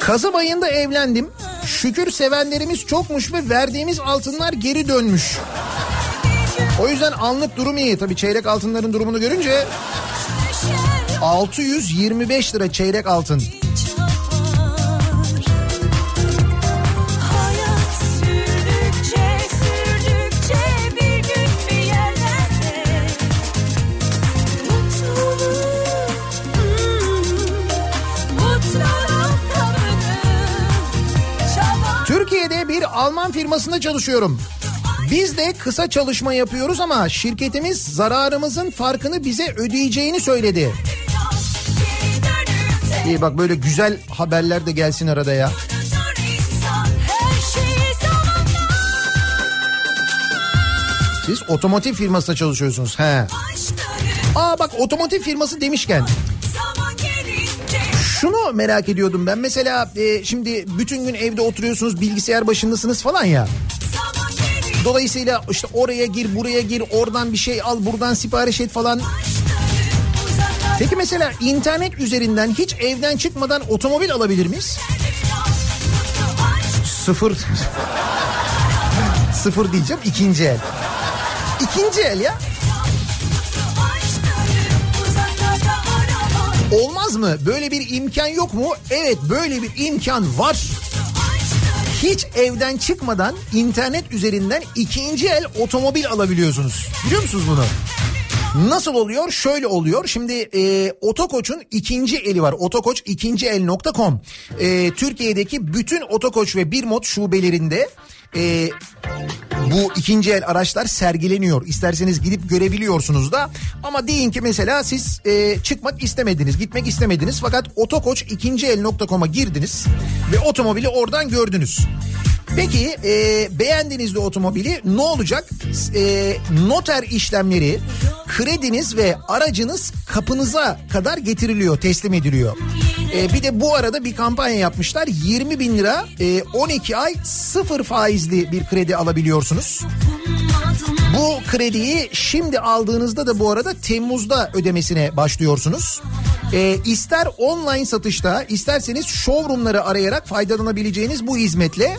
Kasım ayında evlendim. Şükür sevenlerimiz çokmuş ve verdiğimiz altınlar geri dönmüş. O yüzden anlık durum iyi. Tabii çeyrek altınların durumunu görünce Neşer 625 lira çeyrek altın. Alman firmasında çalışıyorum. Biz de kısa çalışma yapıyoruz ama şirketimiz zararımızın farkını bize ödeyeceğini söyledi. İyi bak böyle güzel haberler de gelsin arada ya. Siz otomotiv firmasında çalışıyorsunuz. He. Aa bak otomotiv firması demişken şunu merak ediyordum ben. Mesela e, şimdi bütün gün evde oturuyorsunuz bilgisayar başındasınız falan ya. Dolayısıyla işte oraya gir buraya gir oradan bir şey al buradan sipariş et falan. Peki mesela internet üzerinden hiç evden çıkmadan otomobil alabilir miyiz? Sıfır. Sıfır diyeceğim ikinci el. İkinci el ya. Olmaz mı? Böyle bir imkan yok mu? Evet böyle bir imkan var. Hiç evden çıkmadan internet üzerinden ikinci el otomobil alabiliyorsunuz. Biliyor musunuz bunu? Nasıl oluyor? Şöyle oluyor. Şimdi e, Otokoç'un ikinci eli var. Otokoç ikinci el.com. E, Türkiye'deki bütün Otokoç ve Birmot şubelerinde e, bu ikinci el araçlar sergileniyor. İsterseniz gidip görebiliyorsunuz da. Ama deyin ki mesela siz e, çıkmak istemediniz, gitmek istemediniz. Fakat Otokoç ikinci el.com'a girdiniz ve otomobili oradan gördünüz. Peki e, beğendiğinizde otomobili ne olacak? E, noter işlemleri krediniz ve aracınız kapınıza kadar getiriliyor, teslim ediliyor. E, bir de bu arada bir kampanya yapmışlar. 20 bin lira e, 12 ay sıfır faizli bir kredi alabiliyorsunuz. Bu krediyi şimdi aldığınızda da bu arada Temmuz'da ödemesine başlıyorsunuz. E, ister online satışta isterseniz showroomları arayarak faydalanabileceğiniz bu hizmetle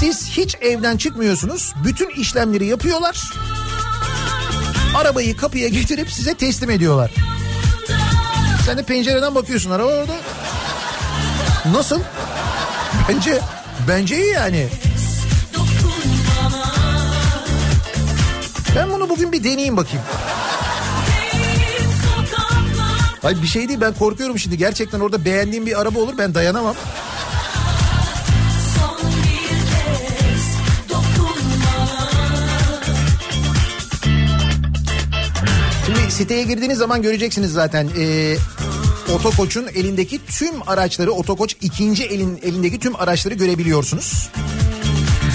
siz hiç evden çıkmıyorsunuz. Bütün işlemleri yapıyorlar. Arabayı kapıya getirip size teslim ediyorlar. Sen de pencereden bakıyorsun araba orada. Nasıl? Bence bence iyi yani. Ben bunu bugün bir deneyeyim bakayım. Hayır bir şey değil ben korkuyorum şimdi. Gerçekten orada beğendiğim bir araba olur ben dayanamam. Şimdi siteye girdiğiniz zaman göreceksiniz zaten. Ee, Otokoç'un elindeki tüm araçları, Otokoç ikinci elin elindeki tüm araçları görebiliyorsunuz.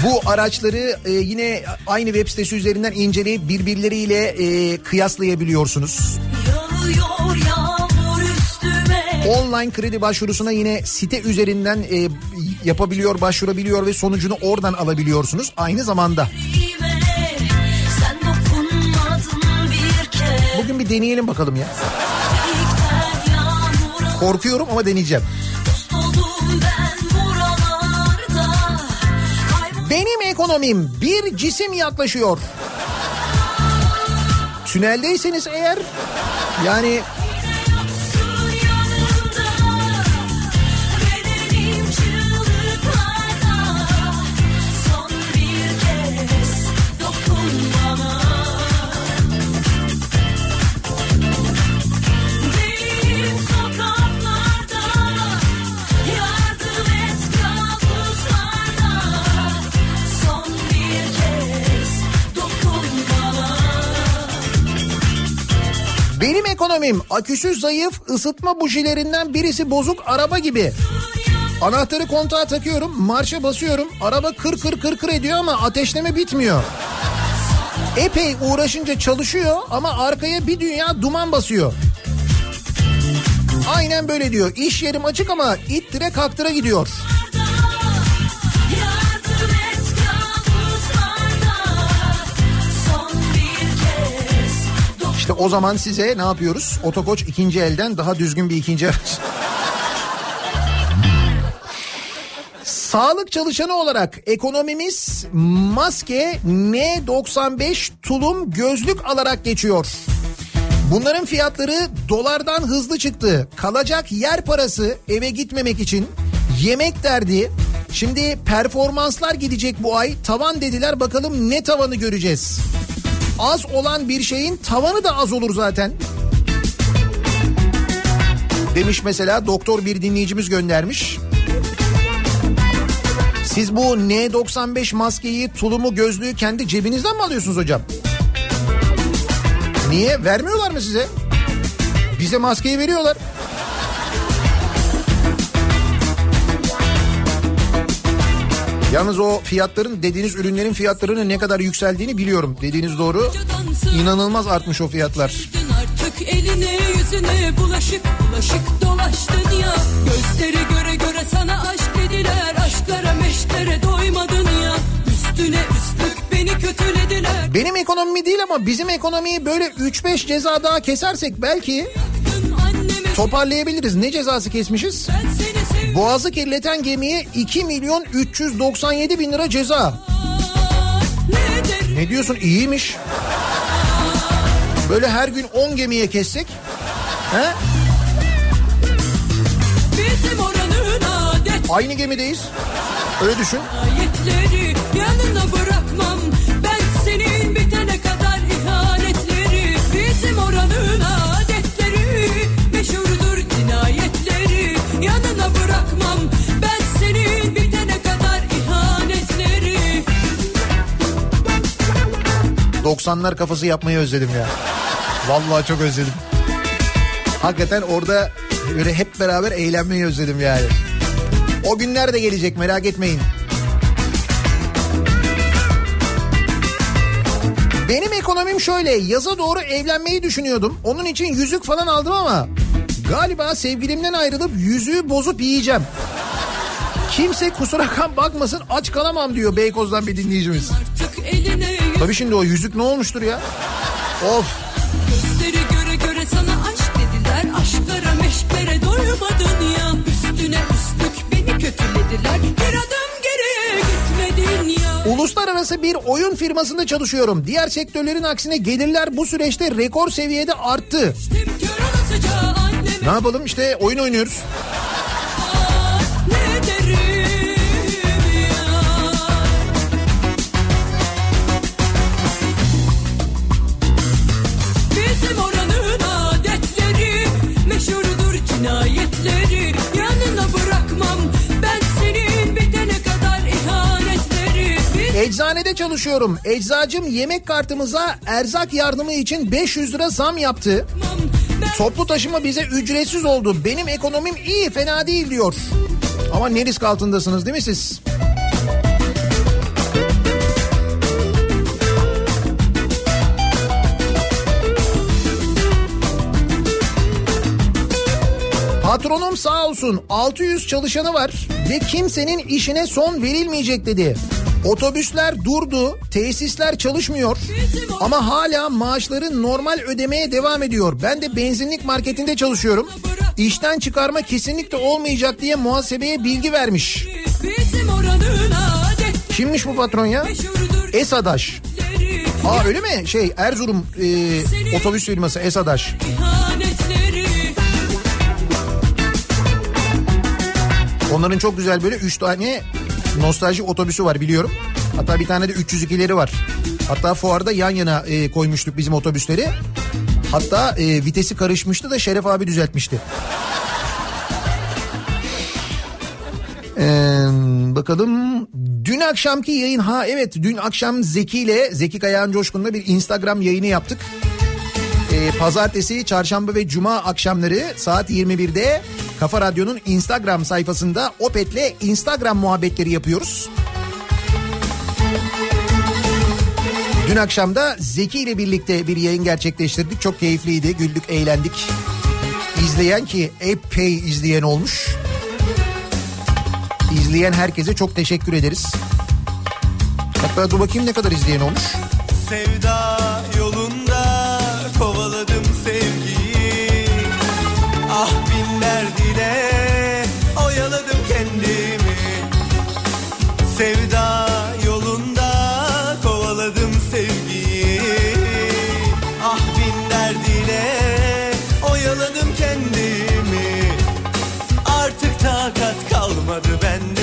Bu araçları e, yine aynı web sitesi üzerinden inceleyip birbirleriyle e, kıyaslayabiliyorsunuz. Online kredi başvurusuna yine site üzerinden e, yapabiliyor, başvurabiliyor ve sonucunu oradan alabiliyorsunuz aynı zamanda. Bugün bir deneyelim bakalım ya. Korkuyorum ama deneyeceğim. Ekonomim bir cisim yaklaşıyor. Tüneldeyseniz eğer yani ekonomim aküsü zayıf ısıtma bujilerinden birisi bozuk araba gibi. Anahtarı kontağa takıyorum marşa basıyorum araba kır kır kır kır ediyor ama ateşleme bitmiyor. Epey uğraşınca çalışıyor ama arkaya bir dünya duman basıyor. Aynen böyle diyor. İş yerim açık ama ittire kaktıra gidiyor. İşte o zaman size ne yapıyoruz? Otokoç ikinci elden daha düzgün bir ikinci araç. Sağlık çalışanı olarak ekonomimiz maske N95 tulum gözlük alarak geçiyor. Bunların fiyatları dolardan hızlı çıktı. Kalacak yer parası eve gitmemek için yemek derdi. Şimdi performanslar gidecek bu ay. Tavan dediler bakalım ne tavanı göreceğiz. Az olan bir şeyin tavanı da az olur zaten. Demiş mesela doktor bir dinleyicimiz göndermiş. Siz bu N95 maskeyi, tulumu, gözlüğü kendi cebinizden mi alıyorsunuz hocam? Niye? Vermiyorlar mı size? Bize maskeyi veriyorlar. Yalnız o fiyatların dediğiniz ürünlerin fiyatlarının ne kadar yükseldiğini biliyorum. Dediğiniz doğru. İnanılmaz artmış o fiyatlar. Artık eline yüzüne bulaşık bulaşık dolaştın ya Gözleri göre göre sana aşk dediler Aşklara meşklere doymadın ya Üstüne üstlük beni kötülediler Benim ekonomimi değil ama bizim ekonomiyi böyle 3-5 ceza daha kesersek belki toparlayabiliriz. Ne cezası kesmişiz? Boğazı kirleten gemiye 2 milyon 397 bin lira ceza. ne diyorsun iyiymiş. Böyle her gün 10 gemiye kessek. He? Aynı gemideyiz. Öyle düşün. ayetleri yanına bırakmam 90'lar kafası yapmayı özledim ya. Vallahi çok özledim. Hakikaten orada böyle hep beraber eğlenmeyi özledim yani. O günler de gelecek merak etmeyin. Benim ekonomim şöyle yaza doğru evlenmeyi düşünüyordum. Onun için yüzük falan aldım ama galiba sevgilimden ayrılıp yüzüğü bozup yiyeceğim. Kimse kusura kan bakmasın aç kalamam diyor Beykoz'dan bir dinleyicimiz. Artık eline Tabii şimdi o yüzük ne olmuştur ya? Of Gözleri göre göre sana aşk dediler Aşklara meşklere doymadın ya Üstüne üstlük beni kötülediler Bir adım Uluslararası bir oyun firmasında çalışıyorum. Diğer sektörlerin aksine gelirler bu süreçte rekor seviyede arttı. Ne yapalım işte oyun oynuyoruz. Eczanede çalışıyorum. Eczacım yemek kartımıza erzak yardımı için 500 lira zam yaptı. Toplu taşıma bize ücretsiz oldu. Benim ekonomim iyi fena değil diyor. Ama ne risk altındasınız değil mi siz? Patronum sağ olsun 600 çalışanı var ve kimsenin işine son verilmeyecek dedi. Otobüsler durdu, tesisler çalışmıyor ama hala maaşları normal ödemeye devam ediyor. Ben de benzinlik marketinde çalışıyorum. İşten çıkarma kesinlikle olmayacak diye muhasebeye bilgi vermiş. Kimmiş bu patron ya? Esadaş. Aa öyle mi? Şey Erzurum e, otobüs firması Esadaş. Onların çok güzel böyle 3 tane nostalji otobüsü var biliyorum. Hatta bir tane de 302'leri var. Hatta fuarda yan yana e, koymuştuk bizim otobüsleri. Hatta e, vitesi karışmıştı da Şeref abi düzeltmişti. Ee, bakalım dün akşamki yayın ha evet dün akşam Zeki ile Zeki Kayağan Coşkun'la bir Instagram yayını yaptık. Ee, pazartesi, çarşamba ve cuma akşamları saat 21'de Kafa Radyo'nun Instagram sayfasında Opet'le Instagram muhabbetleri yapıyoruz. Dün akşam da Zeki ile birlikte bir yayın gerçekleştirdik. Çok keyifliydi, güldük, eğlendik. İzleyen ki epey izleyen olmuş. İzleyen herkese çok teşekkür ederiz. Hatta dur bakayım ne kadar izleyen olmuş. Sevda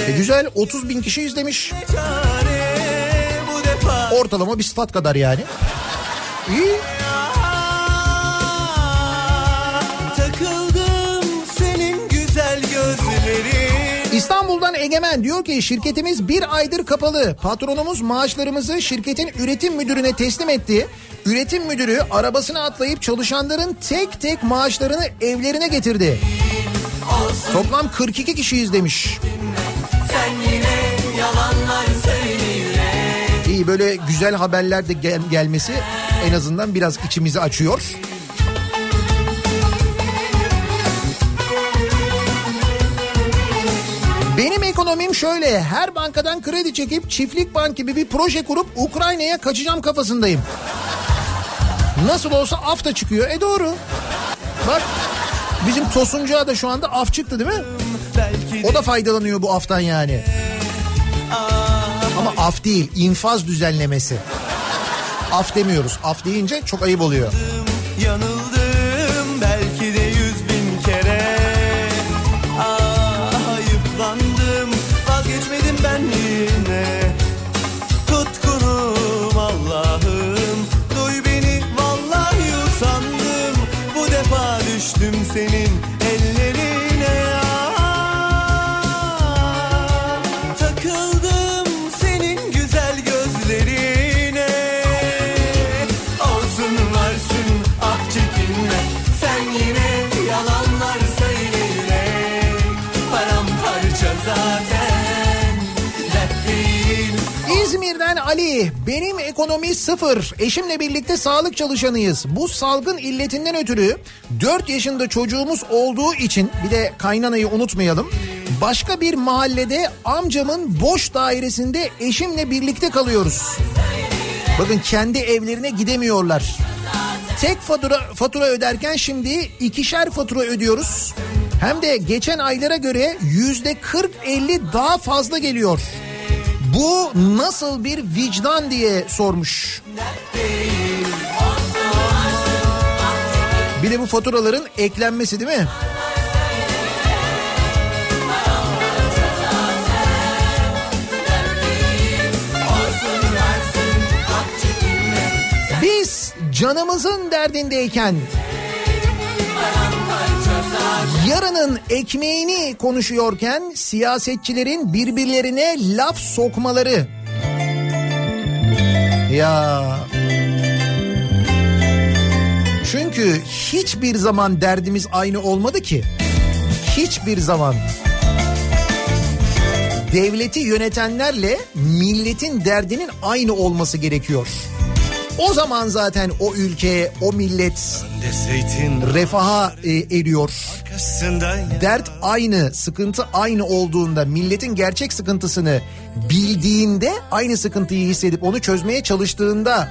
E güzel 30 bin kişi izlemiş. Ortalama bir stat kadar yani. İyi. İstanbul'dan Egemen diyor ki şirketimiz bir aydır kapalı. Patronumuz maaşlarımızı şirketin üretim müdürüne teslim etti. Üretim müdürü arabasına atlayıp çalışanların tek tek maaşlarını evlerine getirdi. Toplam 42 kişi izlemiş. Sen yine yalanlar söyle İyi böyle güzel haberler de gel- gelmesi en azından biraz içimizi açıyor. Benim ekonomim şöyle her bankadan kredi çekip çiftlik bank gibi bir proje kurup Ukrayna'ya kaçacağım kafasındayım. Nasıl olsa af da çıkıyor. E doğru. Bak bizim Tosuncuğa da şu anda af çıktı değil mi? O da faydalanıyor bu aftan yani. Ama af değil, infaz düzenlemesi. Af demiyoruz. Af deyince çok ayıp oluyor. yanıldım Benim ekonomi sıfır. Eşimle birlikte sağlık çalışanıyız. Bu salgın illetinden ötürü 4 yaşında çocuğumuz olduğu için bir de kaynanayı unutmayalım. Başka bir mahallede amcamın boş dairesinde eşimle birlikte kalıyoruz. Bakın kendi evlerine gidemiyorlar. Tek fatura, fatura öderken şimdi ikişer fatura ödüyoruz. Hem de geçen aylara göre yüzde 40-50 daha fazla geliyor. Bu nasıl bir vicdan diye sormuş. Bir de bu faturaların eklenmesi değil mi? Biz canımızın derdindeyken yarının ekmeğini konuşuyorken siyasetçilerin birbirlerine laf sokmaları. Ya çünkü hiçbir zaman derdimiz aynı olmadı ki. Hiçbir zaman. Devleti yönetenlerle milletin derdinin aynı olması gerekiyor. O zaman zaten o ülke, o millet refaha e, eriyor. Dert aynı, sıkıntı aynı olduğunda, milletin gerçek sıkıntısını bildiğinde, aynı sıkıntıyı hissedip onu çözmeye çalıştığında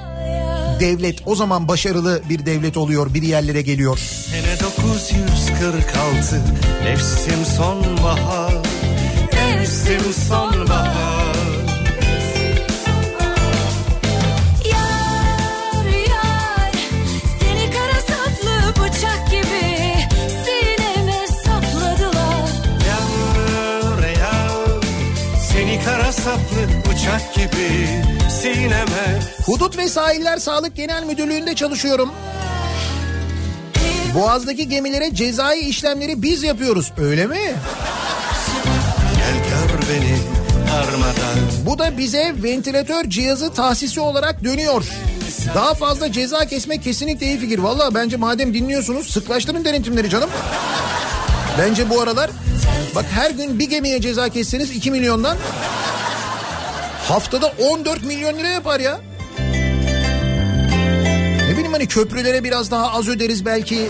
devlet o zaman başarılı bir devlet oluyor, bir yerlere geliyor. Sene 946 Nefsim sonbahar Nefsim sonbahar saplı bıçak gibi Sineme Hudut ve Sahiller Sağlık Genel Müdürlüğü'nde çalışıyorum. Boğaz'daki gemilere cezai işlemleri biz yapıyoruz. Öyle mi? Gel gör beni darmadan Bu da bize ventilatör cihazı tahsisi olarak dönüyor. Daha fazla ceza kesmek kesinlikle iyi fikir. Valla bence madem dinliyorsunuz sıklaştırın denetimleri canım. Bence bu aralar bak her gün bir gemiye ceza kesseniz 2 milyondan haftada 14 milyon lira yapar ya. Ne bileyim hani köprülere biraz daha az öderiz belki.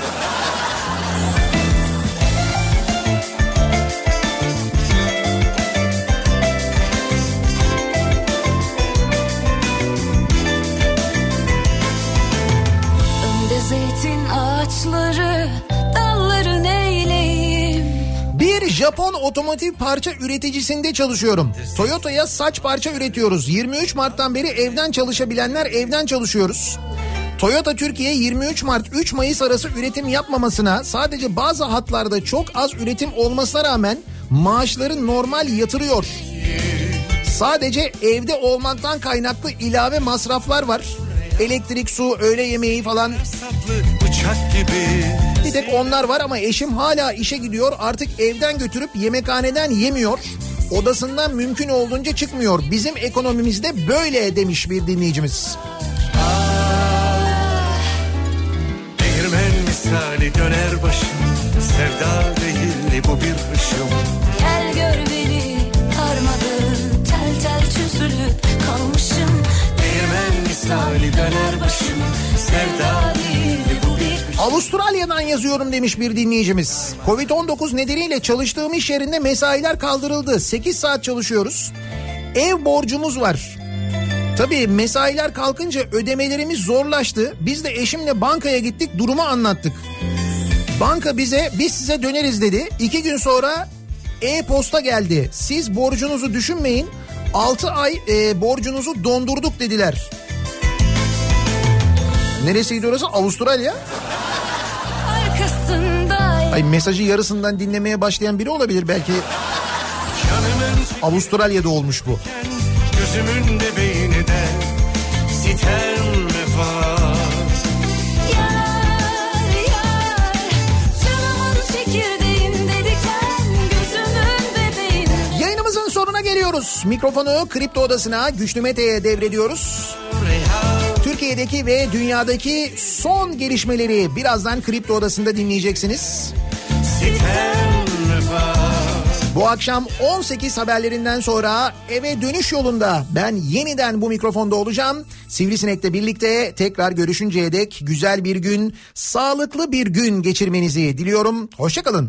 Önde zeytin ağaçları Japon otomotiv parça üreticisinde çalışıyorum. Toyota'ya saç parça üretiyoruz. 23 Mart'tan beri evden çalışabilenler evden çalışıyoruz. Toyota Türkiye 23 Mart 3 Mayıs arası üretim yapmamasına sadece bazı hatlarda çok az üretim olmasına rağmen maaşları normal yatırıyor. Sadece evde olmaktan kaynaklı ilave masraflar var. Elektrik, su, öğle yemeği falan Saplı bıçak gibi tek onlar var ama eşim hala işe gidiyor. Artık evden götürüp yemekhaneden yemiyor. Odasından mümkün olduğunca çıkmıyor. Bizim ekonomimizde böyle demiş bir dinleyicimiz. Değirmen misali döner başım Sevda değil bu bir hışım Gel gör beni harmadım tel tel çözülüp kalmışım Değirmen misali döner başım Sevda değil Avustralya'dan yazıyorum demiş bir dinleyicimiz. Covid-19 nedeniyle çalıştığım iş yerinde mesailer kaldırıldı. 8 saat çalışıyoruz. Ev borcumuz var. Tabii mesailer kalkınca ödemelerimiz zorlaştı. Biz de eşimle bankaya gittik durumu anlattık. Banka bize biz size döneriz dedi. İki gün sonra e-posta geldi. Siz borcunuzu düşünmeyin. 6 ay e, borcunuzu dondurduk dediler. Neresiydi orası? Avustralya. Ay mesajı yarısından dinlemeye başlayan biri olabilir belki. Avustralya'da olmuş bu. gözümün de yar yar Yayınımızın sonuna geliyoruz. Mikrofonu Kripto Odası'na Güçlü Mete'ye devrediyoruz. Türkiye'deki ve dünyadaki son gelişmeleri birazdan Kripto Odası'nda dinleyeceksiniz. Bu akşam 18 haberlerinden sonra eve dönüş yolunda ben yeniden bu mikrofonda olacağım. Sivrisinek'le birlikte tekrar görüşünceye dek güzel bir gün, sağlıklı bir gün geçirmenizi diliyorum. Hoşçakalın.